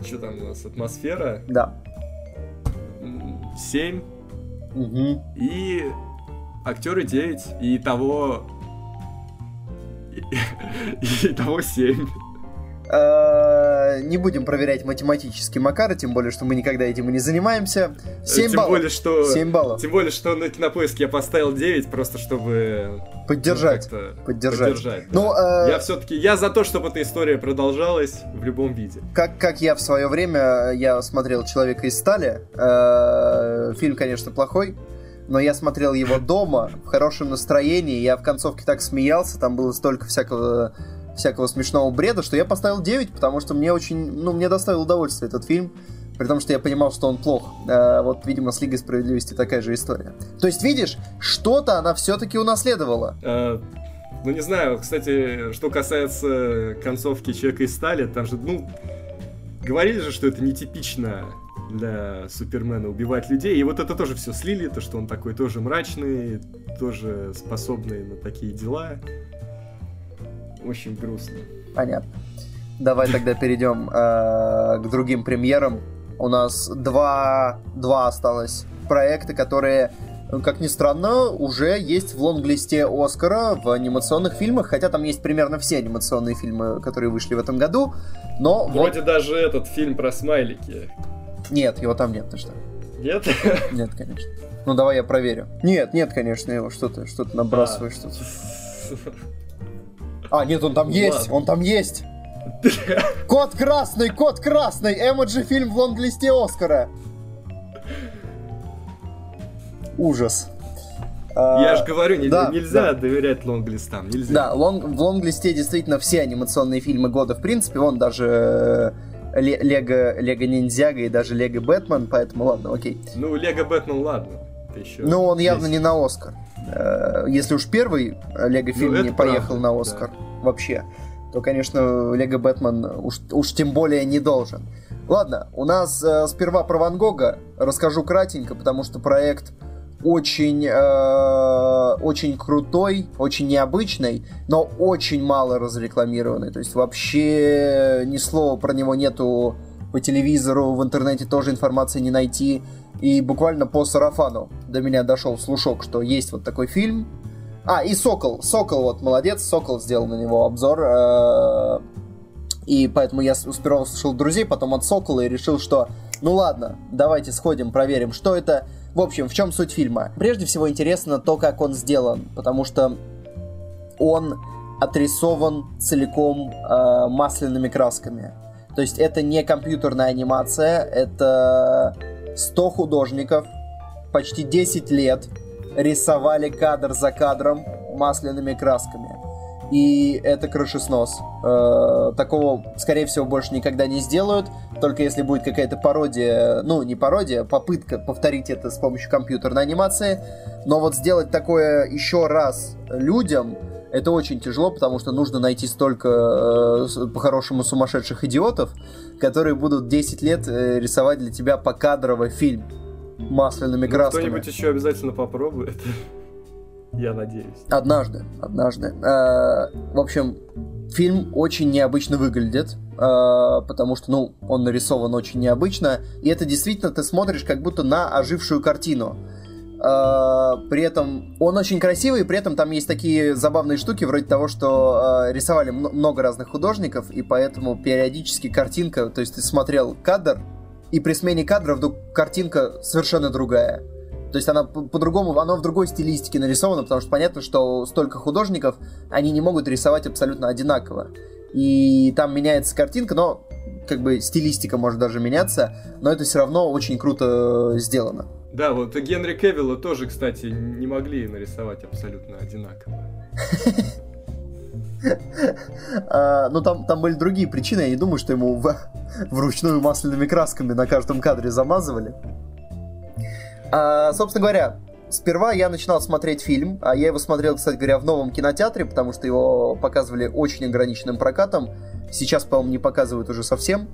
что там у нас, атмосфера? Да. 7. Угу. И актеры 9, и того Итого 7. Э, не будем проверять математический Макара, тем более, что мы никогда этим и не занимаемся. 7 тем баллов. Более, что, 7 баллов. Тем более, что на кинопоиске я поставил 9, просто чтобы... Поддержать. Ну, поддержать. поддержать ну, да. э... Я все-таки, я за то, чтобы эта история продолжалась в любом виде. Как, как я в свое время, я смотрел «Человека из стали». Э, фильм, конечно, плохой, но я смотрел его дома, в хорошем настроении, я в концовке так смеялся, там было столько всякого всякого смешного бреда, что я поставил 9, потому что мне очень, ну, мне доставил удовольствие этот фильм, при том, что я понимал, что он плох. А, вот, видимо, с Лигой Справедливости такая же история. То есть, видишь, что-то она все-таки унаследовала. А, ну, не знаю, кстати, что касается концовки Человека из стали, там же, ну, говорили же, что это нетипично для Супермена убивать людей. И вот это тоже все слили, то, что он такой тоже мрачный, тоже способный на такие дела. Очень грустно. Понятно. Давай тогда перейдем э, к другим премьерам. У нас два, два осталось проекта, которые, как ни странно, уже есть в лонглисте Оскара в анимационных фильмах, хотя там есть примерно все анимационные фильмы, которые вышли в этом году, но... Вроде вот... даже этот фильм про смайлики. Нет, его там нет, ты что? Нет? Нет, конечно. Ну давай я проверю. Нет, нет, конечно, его что то что то набрасываешь, а. что-то. А, нет, он там есть, он там есть. Код красный, код красный, эмоджи фильм в лонглисте Оскара. Ужас. Я же говорю, не, да, нельзя да. доверять лонглистам, нельзя. Да, лонг, в лонглисте действительно все анимационные фильмы года, в принципе, он даже э, Лего, Лего Ниндзяго и даже Лего Бэтмен, поэтому ладно, окей. Ну, Лего Бэтмен, ладно. Еще ну, он явно есть. не на Оскар. Э, если уж первый Лего фильм ну, не поехал правда, на Оскар да. вообще, то, конечно, Лего Бэтмен уж, уж тем более не должен. Ладно, у нас э, сперва про Ван Гога расскажу кратенько, потому что проект очень, э, очень крутой, очень необычный, но очень мало разрекламированный. То есть вообще ни слова про него нету по телевизору, в интернете тоже информации не найти. И буквально по сарафану до меня дошел слушок, что есть вот такой фильм. А, и Сокол. Сокол, вот, молодец. Сокол сделал на него обзор. Э, и поэтому я сперва услышал друзей, потом от Сокола и решил, что ну ладно, давайте сходим, проверим, что это. В общем, в чем суть фильма? Прежде всего интересно то, как он сделан, потому что он отрисован целиком э, масляными красками. То есть это не компьютерная анимация, это 100 художников, почти 10 лет рисовали кадр за кадром масляными красками и это крышеснос. Э, такого, скорее всего, больше никогда не сделают, только если будет какая-то пародия, ну, не пародия, попытка повторить это с помощью компьютерной анимации, но вот сделать такое еще раз людям, это очень тяжело, потому что нужно найти столько, э, по-хорошему, сумасшедших идиотов, которые будут 10 лет э, рисовать для тебя покадрово фильм масляными ну, красками. Кто-нибудь еще обязательно попробует. *laughs* Я надеюсь. Однажды, однажды. Э, в общем, фильм очень необычно выглядит, э, потому что, ну, он нарисован очень необычно, и это действительно ты смотришь как будто на ожившую картину. Э, при этом он очень красивый, при этом там есть такие забавные штуки, вроде того, что рисовали много разных художников, и поэтому периодически картинка, то есть ты смотрел кадр, и при смене кадра вдруг картинка совершенно другая. То есть она по-другому, она в другой стилистике нарисована, потому что понятно, что столько художников, они не могут рисовать абсолютно одинаково. И там меняется картинка, но как бы стилистика может даже меняться, но это все равно очень круто сделано. Да, вот Генри Кевилла тоже, кстати, не могли нарисовать абсолютно одинаково. *laughs* А, ну, там, там были другие причины. Я не думаю, что ему *laughs* вручную масляными красками на каждом кадре замазывали. А, собственно говоря, сперва я начинал смотреть фильм, а я его смотрел, кстати говоря, в новом кинотеатре, потому что его показывали очень ограниченным прокатом. Сейчас, по-моему, не показывают уже совсем.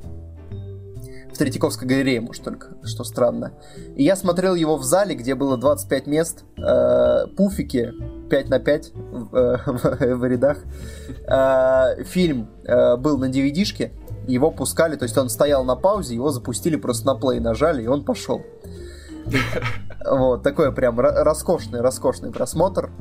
В Третьяковской галерее, может, только, что странно. И я смотрел его в зале, где было 25 мест, э, пуфики 5 на 5 в, э, *laughs* в, в рядах. Э, фильм э, был на DVD-шке, его пускали, то есть он стоял на паузе, его запустили, просто на плей нажали, и он пошел. Вот, такой прям роскошный, роскошный просмотр.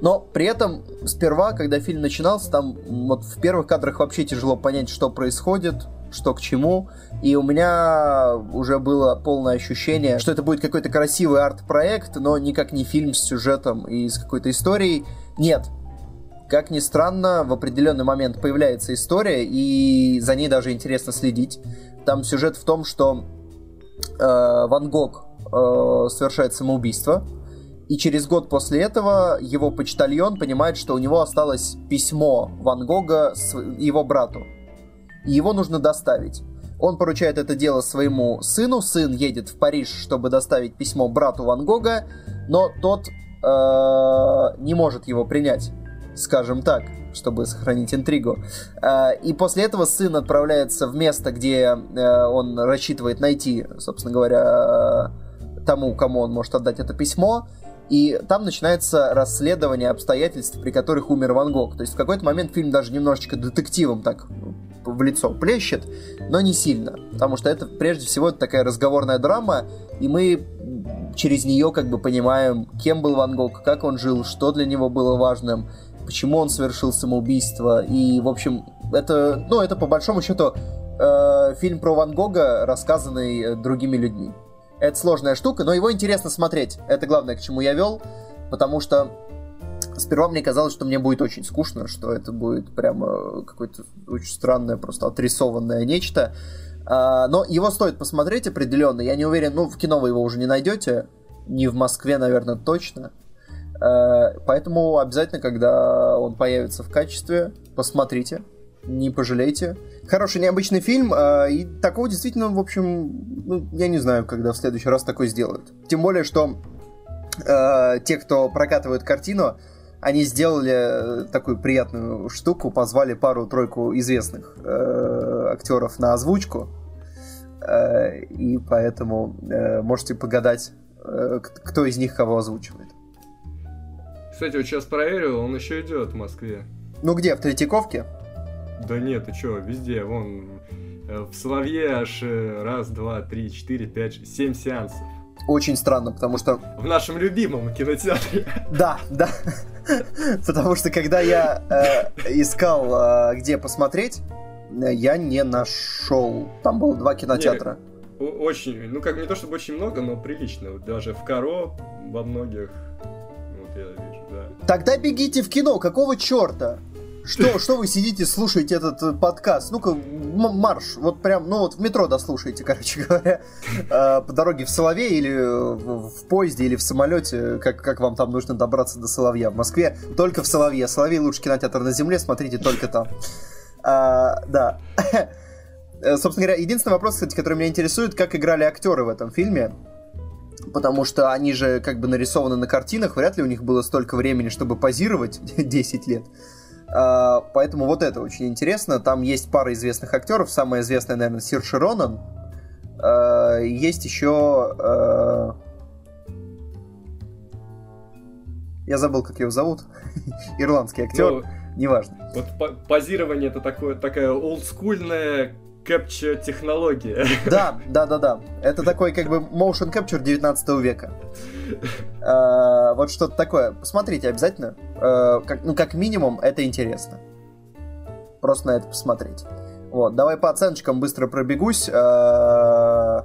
Но при этом сперва, когда фильм начинался, там вот в первых кадрах вообще тяжело понять, что происходит, что к чему. И у меня уже было полное ощущение, что это будет какой-то красивый арт-проект, но никак не фильм с сюжетом и с какой-то историей. Нет. Как ни странно, в определенный момент появляется история, и за ней даже интересно следить. Там сюжет в том, что э, Ван Гог э, совершает самоубийство, и через год после этого его почтальон понимает, что у него осталось письмо Ван Гога с его брату. И его нужно доставить. Он поручает это дело своему сыну. Сын едет в Париж, чтобы доставить письмо брату Ван Гога, но тот э, не может его принять, скажем так. Чтобы сохранить интригу. Э, и после этого сын отправляется в место, где э, он рассчитывает найти, собственно говоря, тому, кому он может отдать это письмо. И там начинается расследование обстоятельств, при которых умер Ван Гог. То есть в какой-то момент фильм даже немножечко детективом так в лицо плещет, но не сильно. Потому что это прежде всего такая разговорная драма, и мы через нее как бы понимаем, кем был Ван Гог, как он жил, что для него было важным, почему он совершил самоубийство. И, в общем, это, ну, это по большому счету э, фильм про Ван Гога, рассказанный другими людьми. Это сложная штука, но его интересно смотреть. Это главное, к чему я вел, потому что сперва мне казалось, что мне будет очень скучно, что это будет прямо какое-то очень странное, просто отрисованное нечто. А, но его стоит посмотреть определенно. Я не уверен, ну, в кино вы его уже не найдете. Не в Москве, наверное, точно. А, поэтому обязательно, когда он появится в качестве, посмотрите. Не пожалейте. Хороший необычный фильм, а, и такого действительно, в общем, ну, я не знаю, когда в следующий раз такой сделают. Тем более, что те, кто прокатывают картину, они сделали такую приятную штуку, позвали пару-тройку известных э, актеров на озвучку, э, и поэтому э, можете погадать, э, кто из них кого озвучивает. Кстати, вот сейчас проверил, он еще идет в Москве. Ну где, в Третьяковке? Да нет, ты что, везде, вон, э, в Соловье аж э, раз, два, три, четыре, пять, семь сеансов очень странно, потому что... В нашем любимом кинотеатре. *laughs* Да, да. *laughs* Потому что когда я э, искал, э, где посмотреть, я не нашел. Там было два кинотеатра. Не, очень, ну как не то чтобы очень много, но прилично. Даже в Каро во многих. Вот я. Тогда бегите в кино, какого черта? Что, *laughs* что вы сидите, слушаете этот э, подкаст? Ну-ка, марш, вот прям, ну вот в метро дослушайте, *laughs* короче говоря, э, по дороге в Соловей или в, в поезде, или в самолете, как, как вам там нужно добраться до Соловья. В Москве только в Соловье. Соловей лучший кинотеатр на земле, смотрите только там. *laughs* А, да. Э, собственно говоря, единственный вопрос, кстати, который меня интересует, как играли актеры в этом фильме. Потому что они же как бы нарисованы на картинах, вряд ли у них было столько времени, чтобы позировать *laughs* 10 лет. А, поэтому вот это очень интересно. Там есть пара известных актеров. Самая известная, наверное, Сир Широнан. А, есть еще... А, я забыл, как его зовут. *laughs* Ирландский актер. Ну, Неважно. Вот позирование это такое, такая олдскульная capture технология. Да, да, да, да. Это такой как бы motion capture 19 века. Uh, вот что-то такое. Посмотрите обязательно. Uh, как, ну, как минимум, это интересно. Просто на это посмотреть. Вот, давай по оценочкам быстро пробегусь. Uh,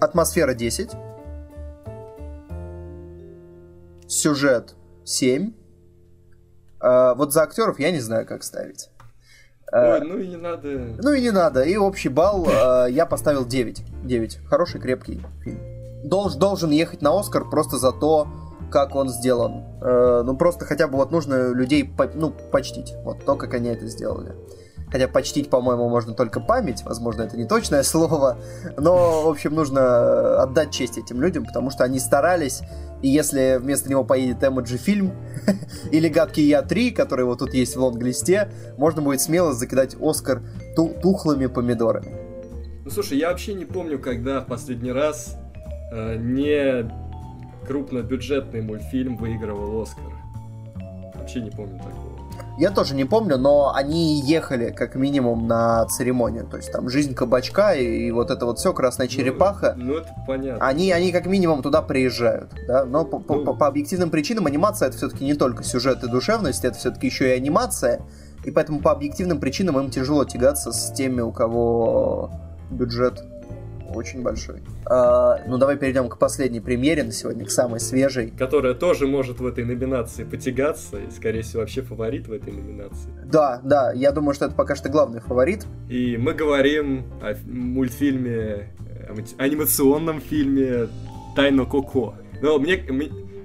атмосфера 10. Сюжет 7. Вот за актеров я не знаю, как ставить. Ой, ну и не надо. Ну и не надо. И общий балл э, я поставил 9. 9. Хороший, крепкий фильм. Долж, должен ехать на Оскар просто за то, как он сделан. Э, ну просто хотя бы вот нужно людей ну, почтить. Вот то, как они это сделали. Хотя почтить, по-моему, можно только память, возможно, это не точное слово, но, в общем, нужно отдать честь этим людям, потому что они старались, и если вместо него поедет Эмоджи фильм *laughs* или Гадкий Я 3, который вот тут есть в лонг-листе, можно будет смело закидать Оскар тухлыми помидорами. Ну слушай, я вообще не помню, когда в последний раз э, не крупнобюджетный мультфильм выигрывал Оскар. Вообще не помню такого. Я тоже не помню, но они ехали как минимум на церемонию. То есть там жизнь кабачка и, и вот это вот все, красная ну, черепаха. Ну, ну это понятно. Они, они как минимум туда приезжают. Да? Но по, ну... по, по объективным причинам анимация это все-таки не только сюжет и душевность, это все-таки еще и анимация. И поэтому по объективным причинам им тяжело тягаться с теми, у кого бюджет очень большой. А, ну, давай перейдем к последней премьере на сегодня, к самой свежей. Которая тоже может в этой номинации потягаться, и, скорее всего, вообще фаворит в этой номинации. Да, да, я думаю, что это пока что главный фаворит. И мы говорим о мультфильме, анимационном фильме «Тайна Коко». Но мне,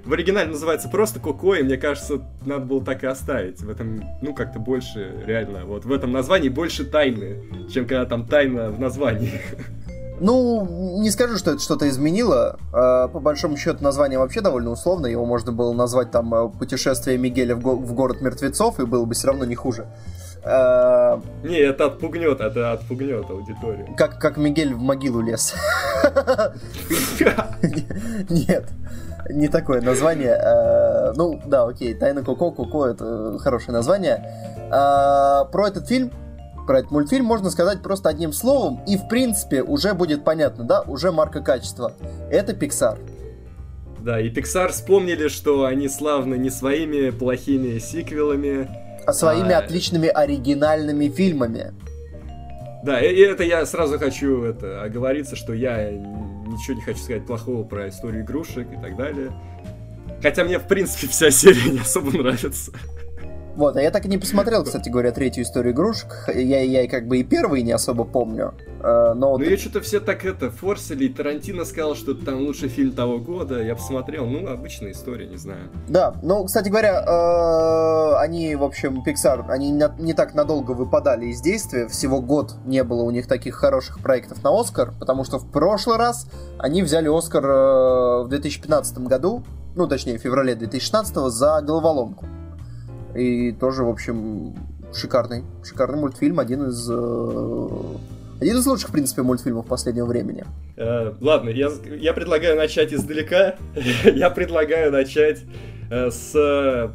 в оригинале называется просто Коко, и мне кажется, надо было так и оставить. В этом, ну, как-то больше, реально, вот в этом названии больше тайны, чем когда там тайна в названии. *laughs* Ну, не скажу, что это что-то изменило. А, по большому счету, название вообще довольно условно. Его можно было назвать там э, «Путешествие Мигеля в, го- в город мертвецов», и было бы все равно не хуже. А, Не, это отпугнет, это отпугнет аудиторию. Как, как Мигель в могилу лез. *laughs* Нет, не такое название. Ну, да, окей, «Тайна Коко», «Коко» — это хорошее название. Про этот фильм про этот мультфильм можно сказать просто одним словом, и в принципе уже будет понятно, да, уже марка качества. Это Pixar. Да, и Pixar вспомнили, что они славны не своими плохими сиквелами, А своими А. отличными оригинальными фильмами. Да, и и это я сразу хочу это, оговориться, что я ничего не хочу сказать плохого про историю игрушек и так далее. Хотя мне, в принципе, вся *laughs* серия не особо нравится. Вот, а я так и не посмотрел, кстати говоря, третью историю игрушек. Я, я как бы и первый не особо помню. Э, Но Ну, вот ее что-то все так это форсили, и Тарантино сказал, что это там лучший фильм того года. Я посмотрел, ну, обычная история, не знаю. Да, ну, кстати говоря, э, они, в общем, Pixar, они не так надолго выпадали из действия, всего год не было у них таких хороших проектов на Оскар, потому что в прошлый раз они взяли Оскар э, в 2015 году, ну, точнее, в феврале 2016 за головоломку. И тоже, в общем, шикарный, шикарный мультфильм, один из... э, один из лучших, в принципе, мультфильмов последнего времени. Э, ладно, я, я предлагаю начать издалека. *laughs* я предлагаю начать э, с э,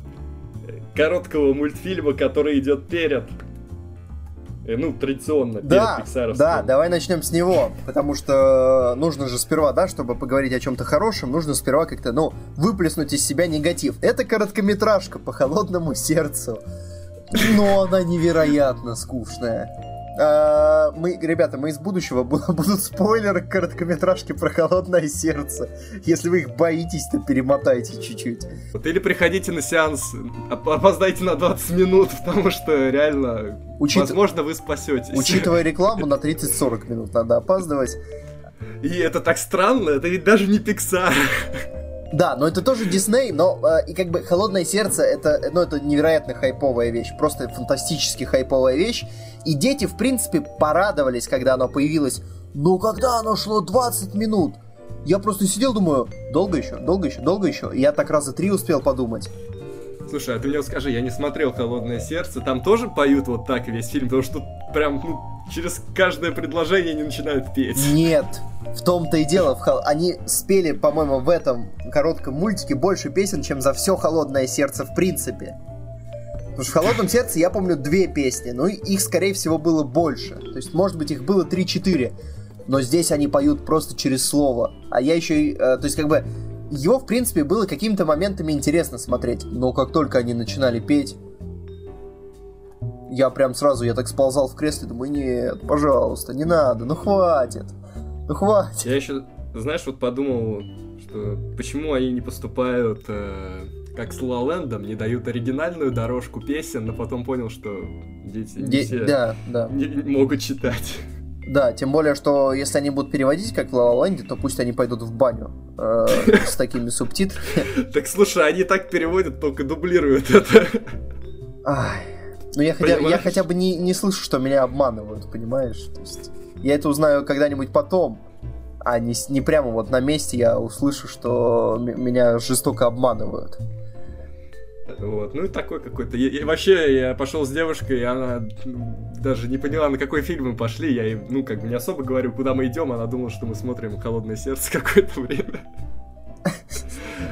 короткого мультфильма, который идет перед. Э, ну, традиционно, Да, перед да, давай начнем с него, потому что нужно же сперва, да, чтобы поговорить о чем-то хорошем, нужно сперва как-то, ну, выплеснуть из себя негатив. Это короткометражка по холодному сердцу, но она невероятно скучная. А, Мы, ребята, мы из будущего бу- *laughs* будут спойлеры к короткометражке про холодное сердце. Если вы их боитесь, то перемотайте чуть-чуть. Вот или приходите на сеанс, оп- опоздайте на 20 минут, *laughs* потому что реально, Учит- возможно, вы спасетесь. Учитывая *laughs* рекламу, на 30-40 минут надо опаздывать. И это так странно, это ведь даже не Pixar. Да, но это тоже Дисней, но э, и как бы холодное сердце это, ну, это невероятно хайповая вещь, просто фантастически хайповая вещь. И дети, в принципе, порадовались, когда оно появилось. Но когда оно шло 20 минут, я просто сидел, думаю, долго еще, долго еще, долго еще. И я так раза три успел подумать. Слушай, а ты мне скажи, я не смотрел «Холодное сердце», там тоже поют вот так весь фильм, потому что прям, ну, через каждое предложение они начинают петь. Нет, в том-то и дело. в хол- Они спели, по-моему, в этом коротком мультике больше песен, чем за все холодное сердце в принципе. Потому что в холодном сердце я помню две песни, но их, скорее всего, было больше. То есть, может быть, их было 3-4. Но здесь они поют просто через слово. А я еще и. э, то есть, как бы. Его, в принципе, было какими-то моментами интересно смотреть. Но как только они начинали петь. Я прям сразу, я так сползал в кресле, думаю, нет, пожалуйста, не надо, ну хватит. Ну хватит. Я еще, знаешь, вот подумал, что почему они не поступают э, как с Лолендом, не дают оригинальную дорожку песен, но потом понял, что дети не Де- все Да, да. не- могут читать. Да, тем более, что если они будут переводить как в Land, то пусть они пойдут в баню э, с такими субтитрами. *laughs* Так слушай, они так переводят, только дублируют это. Ай. Ну я хотя, я хотя бы не, не слышу, что меня обманывают, понимаешь? То есть, я это узнаю когда-нибудь потом, а не, не прямо вот на месте я услышу, что меня жестоко обманывают. Вот, ну и такой какой-то. И, и вообще, я пошел с девушкой, и она даже не поняла, на какой фильм мы пошли. Я ей, ну, как бы не особо говорю, куда мы идем. Она думала, что мы смотрим Холодное сердце *laughs* какое-то время.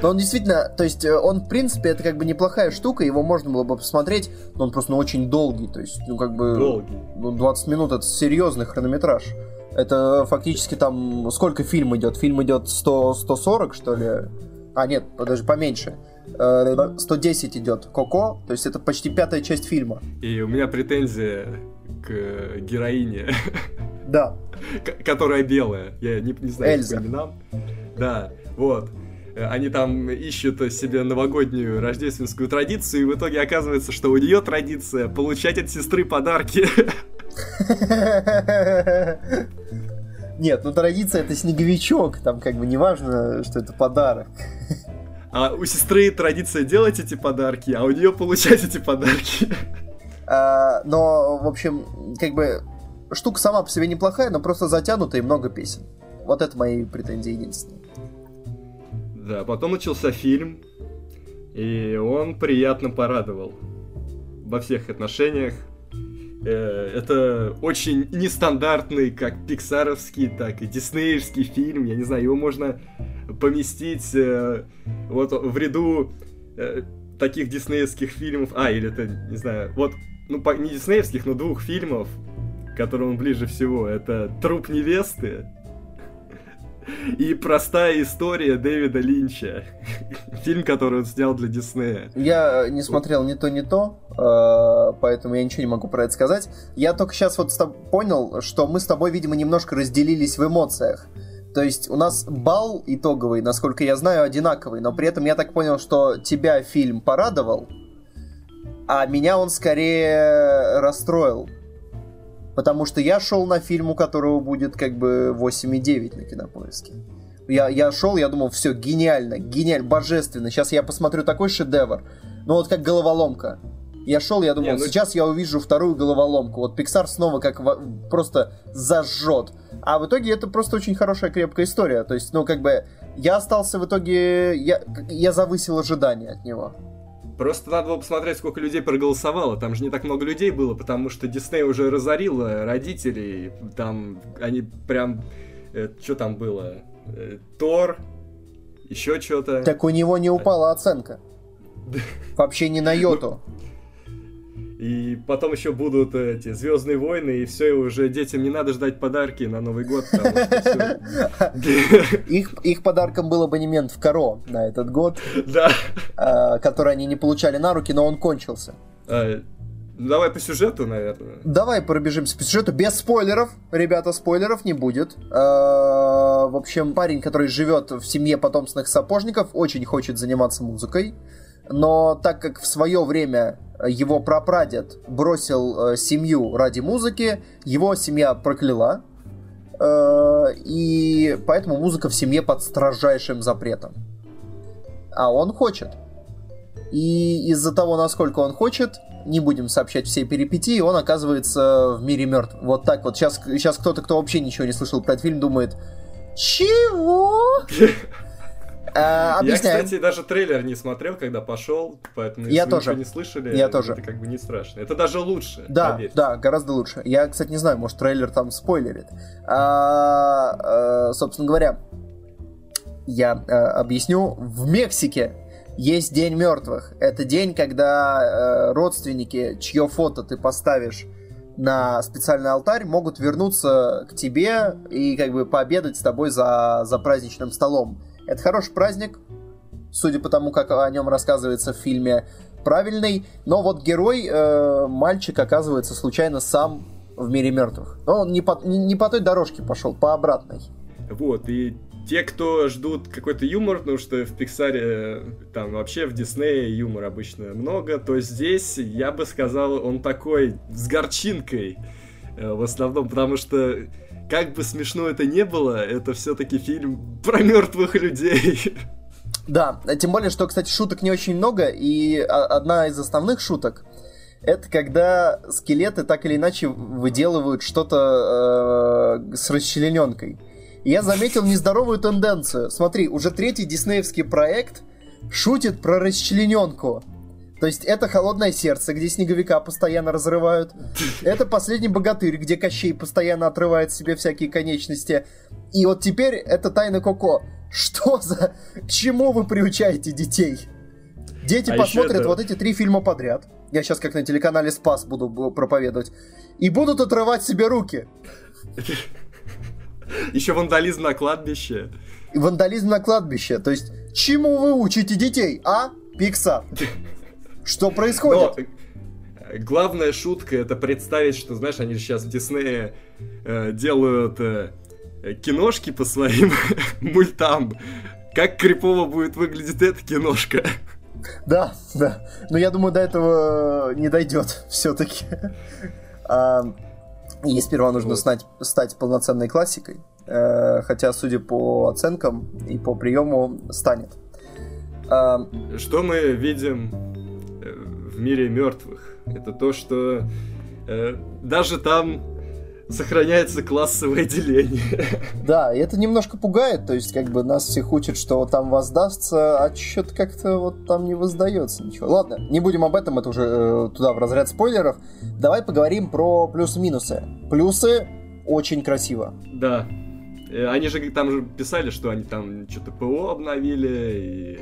Но он действительно, то есть э, он, в принципе, это как бы неплохая штука, его можно было бы посмотреть, но он просто ну, очень долгий, то есть, ну, как бы... Долгий. Ну, 20 минут это серьезный хронометраж. Это фактически там... Сколько фильм идет? Фильм идет 100, 140, что ли? А, нет, подожди, поменьше. Э, 110 идет Коко, то есть это почти пятая часть фильма. И у меня претензия к э, героине, Да. которая белая. Я не, не знаю Эльза. по именам. Да, вот. Э, Они там ищут себе новогоднюю рождественскую традицию, и в итоге оказывается, что у нее традиция получать от сестры подарки. *laughs* Нет, ну традиция это снеговичок, там как бы не важно, что это подарок. А у сестры традиция делать эти подарки, а у нее получать эти подарки. А, но, в общем, как бы штука сама по себе неплохая, но просто затянутая и много песен. Вот это мои претензии единственные. Да, потом начался фильм, и он приятно порадовал во всех отношениях. Э, это очень нестандартный, как пиксаровский, так и диснеевский фильм. Я не знаю, его можно поместить э, вот в ряду э, таких диснеевских фильмов. А, или это, не знаю, вот, ну, не диснеевских, но двух фильмов, которым ближе всего. Это «Труп невесты» и простая история Дэвида Линча. Фильм, который он снял для Диснея. Я не смотрел ни то, ни то, э, поэтому я ничего не могу про это сказать. Я только сейчас вот понял, что мы с тобой, видимо, немножко разделились в эмоциях. То есть у нас балл итоговый, насколько я знаю, одинаковый, но при этом я так понял, что тебя фильм порадовал, а меня он скорее расстроил. Потому что я шел на фильм, у которого будет как бы 8,9 на кинопоиске. Я, я шел, я думал, все, гениально, гениально, божественно. Сейчас я посмотрю такой шедевр. Ну вот как головоломка. Я шел, я думал, Не, ну... сейчас я увижу вторую головоломку. Вот Pixar снова как в... просто зажжет. А в итоге это просто очень хорошая, крепкая история. То есть, ну, как бы, я остался в итоге... Я, я завысил ожидания от него. Просто надо было посмотреть, сколько людей проголосовало. Там же не так много людей было, потому что Дисней уже разорила родителей. Там они прям... Э, что там было? Э, Тор, еще что-то. Так у него не упала оценка. Вообще не на йоту. И потом еще будут эти Звездные войны, и все, и уже детям не надо ждать подарки на Новый год. *laughs* Их, их подарком был абонемент в Каро на этот год, да. А, который они не получали на руки, но он кончился. А, ну, давай по сюжету, наверное. Давай пробежимся по сюжету. Без спойлеров. Ребята, спойлеров не будет. А, в общем, парень, который живет в семье потомственных сапожников, очень хочет заниматься музыкой. Но так как в свое время его прапрадед бросил э, семью ради музыки, его семья прокляла, э, и поэтому музыка в семье под строжайшим запретом. А он хочет. И из-за того, насколько он хочет, не будем сообщать все перипетии, он оказывается в мире мертв. Вот так вот. Сейчас, сейчас кто-то, кто вообще ничего не слышал про этот фильм, думает, чего? *laughs* А, Я, кстати, даже трейлер не смотрел, когда пошел, поэтому Я тоже. не слышали, Я тоже. это как бы не страшно. Это даже лучше, Да, поверьте. да, гораздо лучше. Я, кстати, не знаю, может, трейлер там спойлерит. А, а, собственно говоря, я а, объясню. В Мексике есть День мертвых. Это день, когда а, родственники, чье фото ты поставишь на специальный алтарь, могут вернуться к тебе и как бы пообедать с тобой за, за праздничным столом. Это хороший праздник, судя по тому, как о нем рассказывается в фильме, правильный. Но вот герой, э, мальчик, оказывается случайно сам в мире мертвых. Но он не по, не, не по той дорожке пошел, по обратной. Вот, и те, кто ждут какой-то юмор, потому что в Пиксаре, там вообще в Диснее юмор обычно много, то здесь, я бы сказал, он такой с горчинкой э, в основном, потому что как бы смешно это не было, это все-таки фильм про мертвых людей. Да, тем более, что, кстати, шуток не очень много, и одна из основных шуток это когда скелеты так или иначе выделывают что-то э, с расчлененкой. я заметил нездоровую тенденцию. Смотри, уже третий диснеевский проект шутит про расчлененку. То есть это «Холодное сердце», где снеговика постоянно разрывают. Это «Последний богатырь», где Кощей постоянно отрывает себе всякие конечности. И вот теперь это «Тайна Коко». Что за... К чему вы приучаете детей? Дети а посмотрят это... вот эти три фильма подряд. Я сейчас как на телеканале «Спас» буду проповедовать. И будут отрывать себе руки. Еще вандализм на кладбище. Вандализм на кладбище. То есть, чему вы учите детей, а? Пиксар. Что происходит? Но главная шутка это представить, что, знаешь, они сейчас в Диснее э, делают э, киношки по своим *laughs* мультам. Как крипово будет выглядеть эта киношка. Да, да. Но я думаю, до этого не дойдет все-таки. А, и сперва нужно вот. стать, стать полноценной классикой. Э, хотя, судя по оценкам и по приему, станет. А, что мы видим в мире мертвых. Это то, что э, даже там сохраняется классовое деление. *laughs* Да, и это немножко пугает, то есть как бы нас всех учат, что там воздастся, а что-то как-то вот там не воздается ничего. Ладно, не будем об этом, это уже э, туда в разряд спойлеров. Давай поговорим про плюсы-минусы. Плюсы очень красиво. Да. Э, они же там же писали, что они там что-то ПО обновили и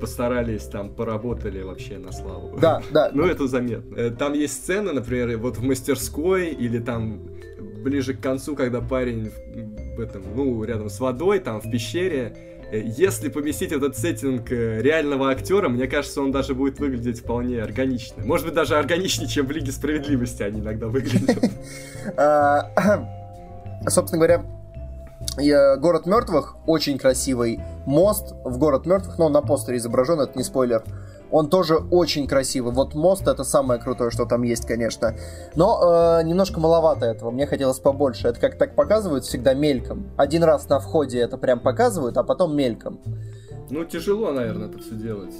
постарались, там, поработали вообще на славу. Да, да. *laughs* Ну, это заметно. Э, там есть сцены, например, вот в мастерской или там ближе к концу, когда парень в этом, ну, рядом с водой, там, в пещере, э, если поместить этот сеттинг э, реального актера, мне кажется, он даже будет выглядеть вполне органично. Может быть, даже органичнее, чем в Лиге Справедливости они иногда выглядят. *laughs* А, *clears throat* собственно говоря, Город мертвых очень красивый. Мост в город мертвых, ну, на постере изображен, это не спойлер. Он тоже очень красивый. Вот мост это самое крутое, что там есть, конечно. Но э, немножко маловато этого. Мне хотелось побольше. Это как так показывают всегда мельком. Один раз на входе это прям показывают, а потом мельком. Ну, тяжело, наверное, это все делать.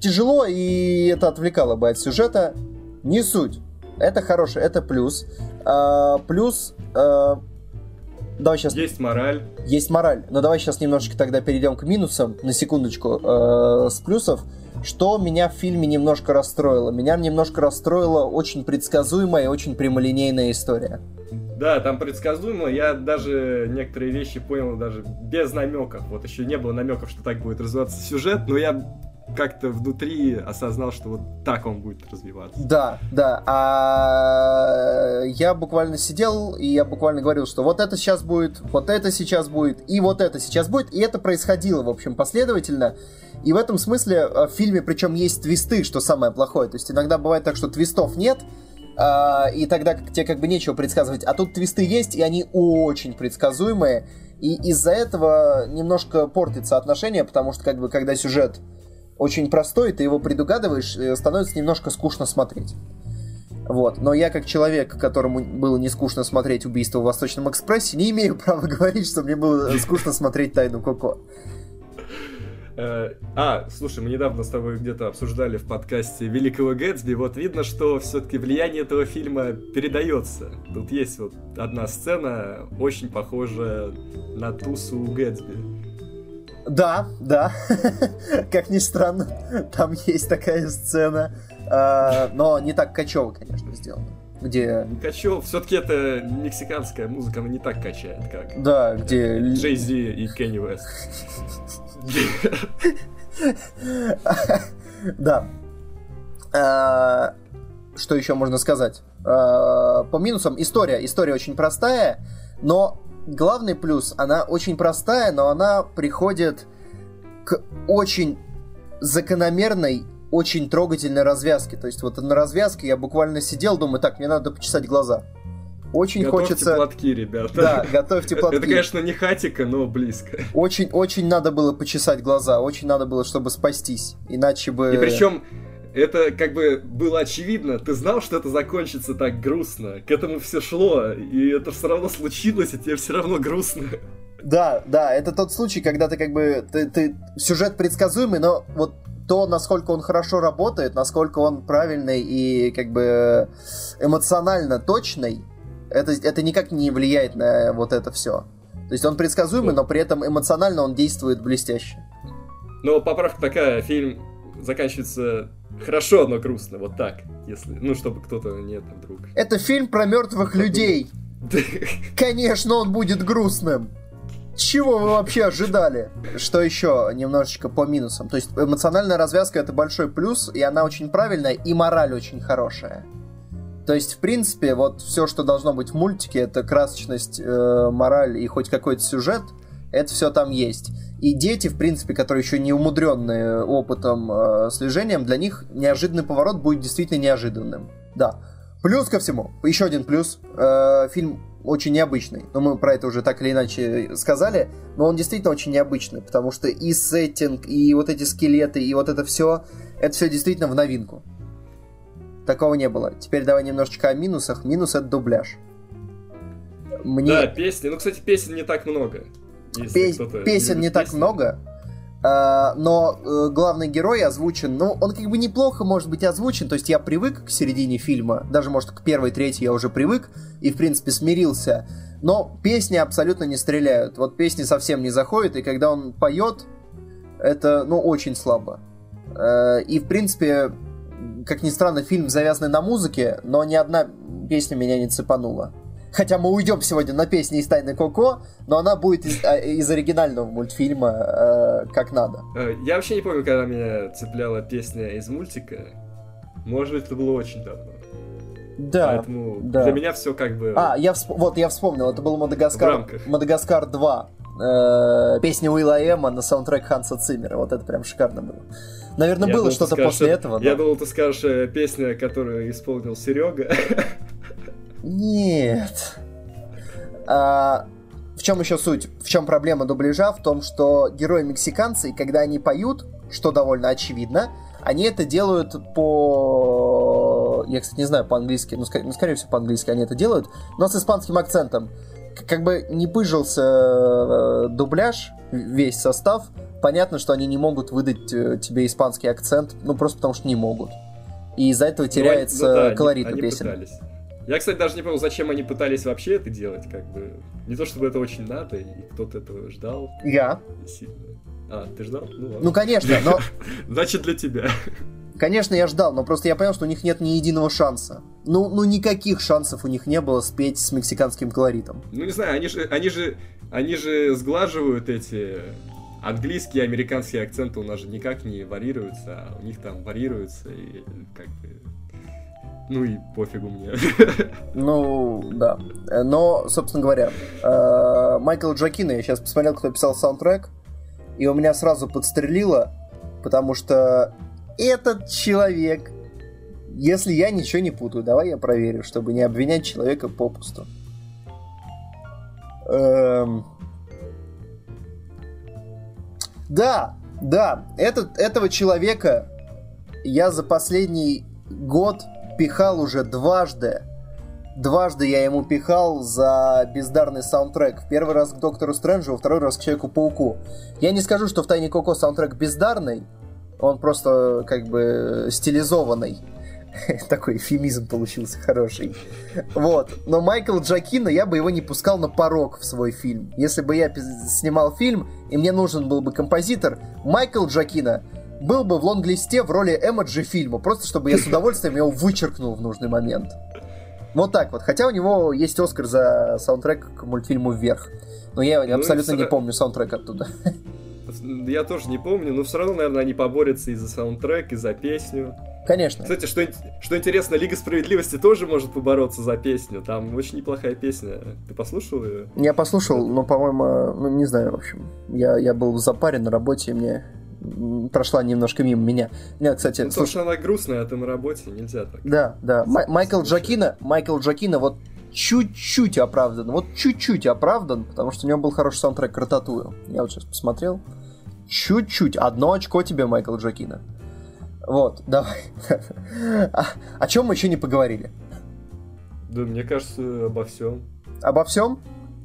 Тяжело, и это отвлекало бы от сюжета. Не суть. Это хороший, это плюс. А, плюс э, Давай сейчас... Есть мораль. Есть мораль. Но давай сейчас немножечко тогда перейдем к минусам, на секундочку, э, с плюсов. Что меня в фильме немножко расстроило? Меня немножко расстроила очень предсказуемая и очень прямолинейная история. Да, там предсказуемо. Я даже некоторые вещи понял даже без намеков. Вот еще не было намеков, что так будет развиваться сюжет, но я как-то внутри осознал, что вот так он будет развиваться. Да, да. А я буквально сидел, и я буквально говорил, что вот это сейчас будет, вот это сейчас будет, и вот это сейчас будет. И это происходило, в общем, последовательно. И в этом смысле э, в фильме, причем есть твисты, что самое плохое. То есть иногда бывает так, что твистов нет, а, и тогда тебе как бы нечего предсказывать. А тут твисты есть, и они очень предсказуемые. И из-за этого немножко портится отношение, потому что как бы когда сюжет очень простой, ты его предугадываешь, становится немножко скучно смотреть. Вот. Но я, как человек, которому было не скучно смотреть убийство в Восточном экспрессе, не имею *laughs* права говорить, что мне было скучно смотреть Тайну Коко. Э, а, слушай, мы недавно с тобой где-то обсуждали в подкасте Великого Гэтсби. Вот видно, что все-таки влияние этого фильма передается. Тут есть вот одна сцена, очень похожая на тусу у Гэтсби. Да, да. *laughs* как ни странно, там есть такая сцена. А, но не так качево, конечно, сделано. Где... Качев, все-таки это мексиканская музыка, она не так качает, как... Да, где... Джей Зи и Кенни Уэст. *laughs* Да. А, что еще можно сказать? А, по минусам история. История очень простая, но главный плюс, она очень простая, но она приходит к очень закономерной, очень трогательной развязке. То есть вот на развязке я буквально сидел, думаю, так, мне надо почесать глаза. Очень готовьте хочется... платки, ребята. Да, готовьте платки. Это, конечно, не хатика, но близко. Очень, очень надо было почесать глаза, очень надо было, чтобы спастись. Иначе бы... И причем это как бы было очевидно. Ты знал, что это закончится так грустно. К этому все шло, и это все равно случилось, и тебе все равно грустно. Да, да, это тот случай, когда ты как бы ты, ты сюжет предсказуемый, но вот то, насколько он хорошо работает, насколько он правильный и как бы эмоционально точный, это, это никак не влияет на вот это все. То есть он предсказуемый, но при этом эмоционально он действует блестяще. Но поправка такая, фильм заканчивается хорошо, но грустно, вот так, если, ну, чтобы кто-то не это вдруг. Это фильм про мертвых людей. *laughs* Конечно, он будет грустным. Чего вы вообще ожидали? Что еще немножечко по минусам? То есть эмоциональная развязка это большой плюс, и она очень правильная, и мораль очень хорошая. То есть, в принципе, вот все, что должно быть в мультике, это красочность, э, мораль и хоть какой-то сюжет, это все там есть. И дети, в принципе, которые еще не умудренные опытом э, слежением, для них неожиданный поворот будет действительно неожиданным. Да. Плюс ко всему, еще один плюс. Э, фильм очень необычный. Но мы про это уже так или иначе сказали. Но он действительно очень необычный, потому что и сеттинг, и вот эти скелеты, и вот это все, это все действительно в новинку. Такого не было. Теперь давай немножечко о минусах. Минус это дубляж. Мне... Да, песни. Ну, кстати, песен не так много. Пес... Песен не, не так много, Uh, но uh, главный герой озвучен, ну, он как бы неплохо может быть озвучен, то есть я привык к середине фильма, даже, может, к первой, третьей я уже привык и, в принципе, смирился, но песни абсолютно не стреляют, вот песни совсем не заходят, и когда он поет, это, ну, очень слабо. Uh, и, в принципе, как ни странно, фильм завязанный на музыке, но ни одна песня меня не цепанула. Хотя мы уйдем сегодня на песни из Тайны Коко, но она будет из, а, из оригинального мультфильма э, как надо. Э, я вообще не помню, когда меня цепляла песня из мультика. Может быть, это было очень давно. Да. Поэтому да. для меня все как бы. А, я всп... вот я вспомнил, это был Мадагаскар. Мадагаскар 2. Э, песня Уилла Эма на саундтрек Ханса Циммера. Вот это прям шикарно было. Наверное, я было что-то после этого. Я но... думал, ты скажешь э, песня, которую исполнил Серега. *laughs* Нет. А, в чем еще суть? В чем проблема дубляжа? В том, что герои мексиканцы, когда они поют, что довольно очевидно, они это делают по... Я, кстати, не знаю по-английски, но, скорее, ну, скорее всего, по-английски они это делают, но с испанским акцентом. Как бы не пыжился э, дубляж, весь состав, понятно, что они не могут выдать э, тебе испанский акцент, ну, просто потому что не могут. И из-за этого теряется ну, ну, да, колорит они, у песен. Они пытались. Я, кстати, даже не понял, зачем они пытались вообще это делать, как бы. Не то чтобы это очень надо, и кто-то этого ждал. Я. А, ты ждал? Ну, ладно. ну конечно, но... *laughs* Значит, для тебя. Конечно, я ждал, но просто я понял, что у них нет ни единого шанса. Ну, ну никаких шансов у них не было спеть с мексиканским колоритом. Ну, не знаю, они же, они же, они же сглаживают эти английские и американские акценты у нас же никак не варьируются, а у них там варьируются, и как бы ну и пофигу мне. *laughs* Ну, да. Но, собственно говоря, э, Майкл Джакина, я сейчас посмотрел, кто писал саундтрек, и у меня сразу подстрелило, потому что этот человек, если я ничего не путаю, давай я проверю, чтобы не обвинять человека попусту. Эм... Да, да, этот, этого человека я за последний год пихал уже дважды. Дважды я ему пихал за бездарный саундтрек. В первый раз к Доктору Стрэнджу, во второй раз к Человеку-пауку. Я не скажу, что в Тайне Коко саундтрек бездарный. Он просто как бы стилизованный. *laughs* Такой эфемизм получился хороший. Вот. Но Майкл Джакина, я бы его не пускал на порог в свой фильм. Если бы я снимал фильм, и мне нужен был бы композитор, Майкл Джакина был бы в лонглисте в роли эмоджи фильма, просто чтобы я с удовольствием его вычеркнул в нужный момент. Вот так вот. Хотя у него есть Оскар за саундтрек к мультфильму «Вверх». Но я ну, абсолютно не помню саундтрек оттуда. Я тоже не помню, но все равно, наверное, они поборются и за саундтрек, и за песню. Конечно. Кстати, что, что интересно, Лига Справедливости тоже может побороться за песню. Там очень неплохая песня. Ты послушал ее? Я послушал, но, по-моему, ну, не знаю, в общем. Я, я был в запаре на работе, и мне прошла немножко мимо меня. Нет, кстати, ну, слушай, она грустная, а ты на работе, нельзя так. Да, да. М- Майкл Джакина, Майкл Джакина вот чуть-чуть оправдан, вот чуть-чуть оправдан, потому что у него был хороший саундтрек к Рататую. Я вот сейчас посмотрел. Чуть-чуть. Одно очко тебе, Майкл Джакина. Вот, *laughs* давай. А, о чем мы еще не поговорили? Да, мне кажется, обо всем. Обо всем?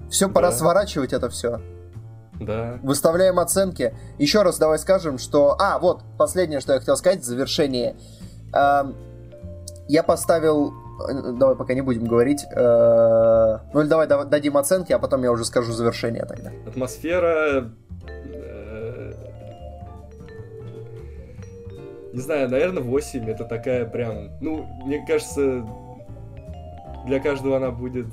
Все, да. пора сворачивать это все. Да. Выставляем оценки. Еще раз давай скажем, что... А, вот, последнее, что я хотел сказать в завершении. Эм, я поставил... Э, давай пока не будем говорить. Э, ну или давай дадим оценки, а потом я уже скажу завершение тогда. Атмосфера... Э, не знаю, наверное, 8. Это такая прям... Ну, мне кажется, для каждого она будет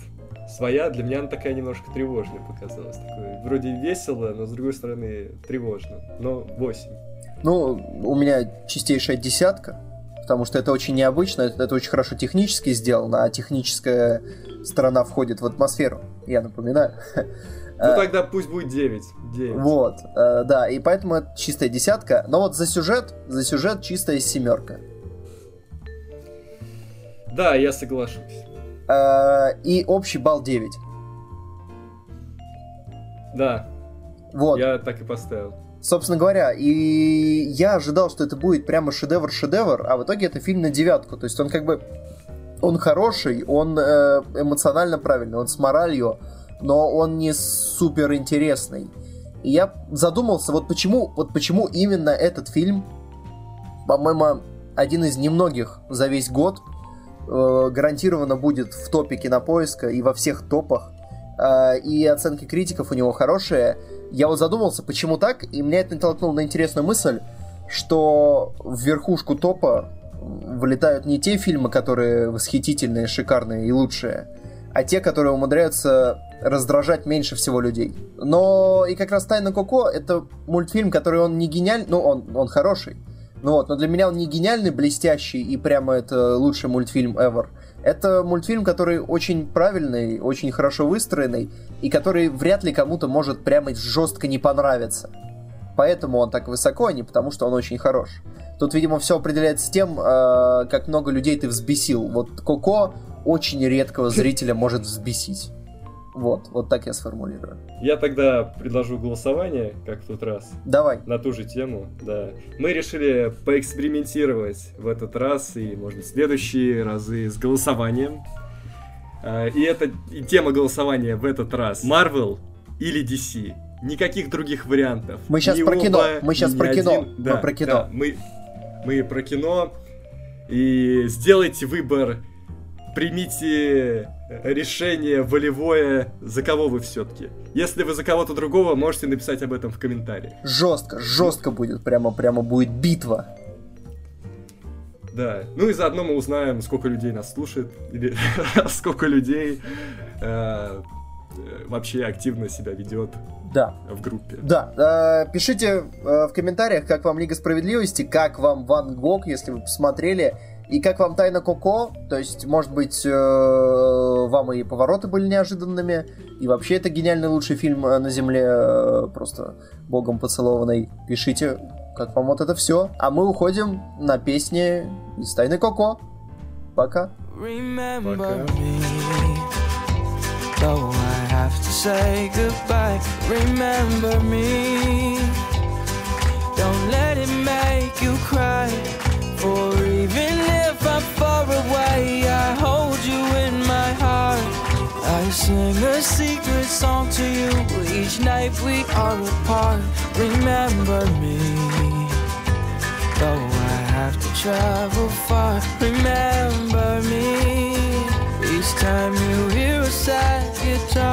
своя, для меня она такая немножко тревожная показалась. Такой, вроде весело, но с другой стороны тревожно. Но 8. Ну, у меня чистейшая десятка, потому что это очень необычно, это, это очень хорошо технически сделано, а техническая сторона входит в атмосферу, я напоминаю. Ну тогда пусть будет 9. 9. Вот, э, да, и поэтому это чистая десятка. Но вот за сюжет, за сюжет чистая семерка. Да, я соглашусь. Э, и общий балл 9. Да. Вот. Я так и поставил. Собственно говоря, и я ожидал, что это будет прямо шедевр-шедевр, а в итоге это фильм на девятку. То есть он как бы... Он хороший, он э, эмоционально правильный, он с моралью, но он не супер интересный. И я задумался, вот почему, вот почему именно этот фильм, по-моему, один из немногих за весь год, гарантированно будет в топе кинопоиска и во всех топах. Э, и оценки критиков у него хорошие. Я вот задумался, почему так, и меня это натолкнуло на интересную мысль, что в верхушку топа вылетают не те фильмы, которые восхитительные, шикарные и лучшие, а те, которые умудряются раздражать меньше всего людей. Но и как раз «Тайна Коко» — это мультфильм, который он не гениальный, ну, он, он хороший, ну вот, но для меня он не гениальный, блестящий и прямо это лучший мультфильм ever. Это мультфильм, который очень правильный, очень хорошо выстроенный, и который вряд ли кому-то может прямо жестко не понравиться. Поэтому он так высоко, а не потому, что он очень хорош. Тут, видимо, все определяется тем, э, как много людей ты взбесил. Вот Коко очень редкого *laughs* зрителя может взбесить. Вот, вот так я сформулирую. Я тогда предложу голосование, как в тот раз. Давай. На ту же тему, да. Мы решили поэкспериментировать в этот раз и, может быть, следующие разы с голосованием. А, и это и тема голосования в этот раз. Marvel или DC? Никаких других вариантов. Мы сейчас ни про оба, кино. Мы сейчас про кино. Один. Да, мы про кино. Да, мы, мы про кино. И сделайте выбор. Примите решение волевое, за кого вы все-таки. Если вы за кого-то другого, можете написать об этом в комментариях. Жестко, жестко будет, прямо, прямо будет битва. Да, ну и заодно мы узнаем, сколько людей нас слушает, или *laughs* сколько людей э, вообще активно себя ведет да. в группе. Да, э, пишите э, в комментариях, как вам Лига Справедливости, как вам Ван Гог, если вы посмотрели, и как вам Тайна Коко? То есть, может быть, э, вам и повороты были неожиданными, и вообще это гениальный лучший фильм э, на Земле, э, просто богом поцелованный. Пишите, как вам вот это все. А мы уходим на песни из Тайны Коко. Пока. Пока. Though I have to say goodbye, remember me. Don't let it make you cry. For even if I'm far away, I hold you in my heart. I sing a secret song to you each night we are apart. Remember me, though I have to travel far. Remember me each time you hear a sad guitar.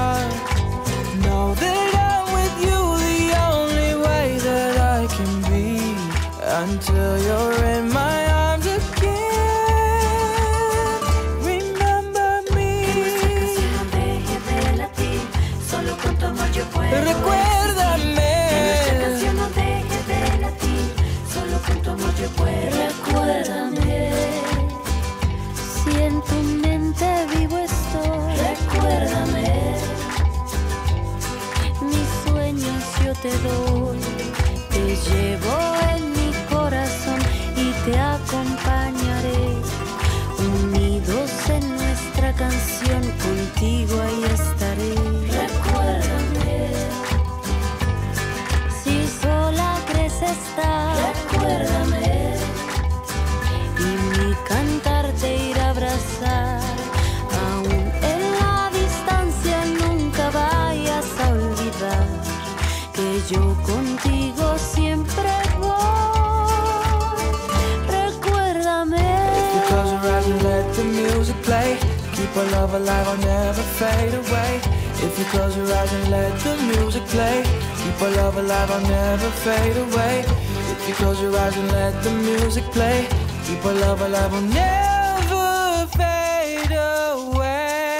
Our love alive, I'll never fade away. If you close your eyes and let the music play, keep our love alive, I'll never fade away. If you close your eyes and let the music play, keep our love alive, I'll never fade away.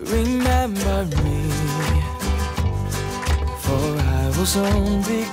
Remember me will soon be gone.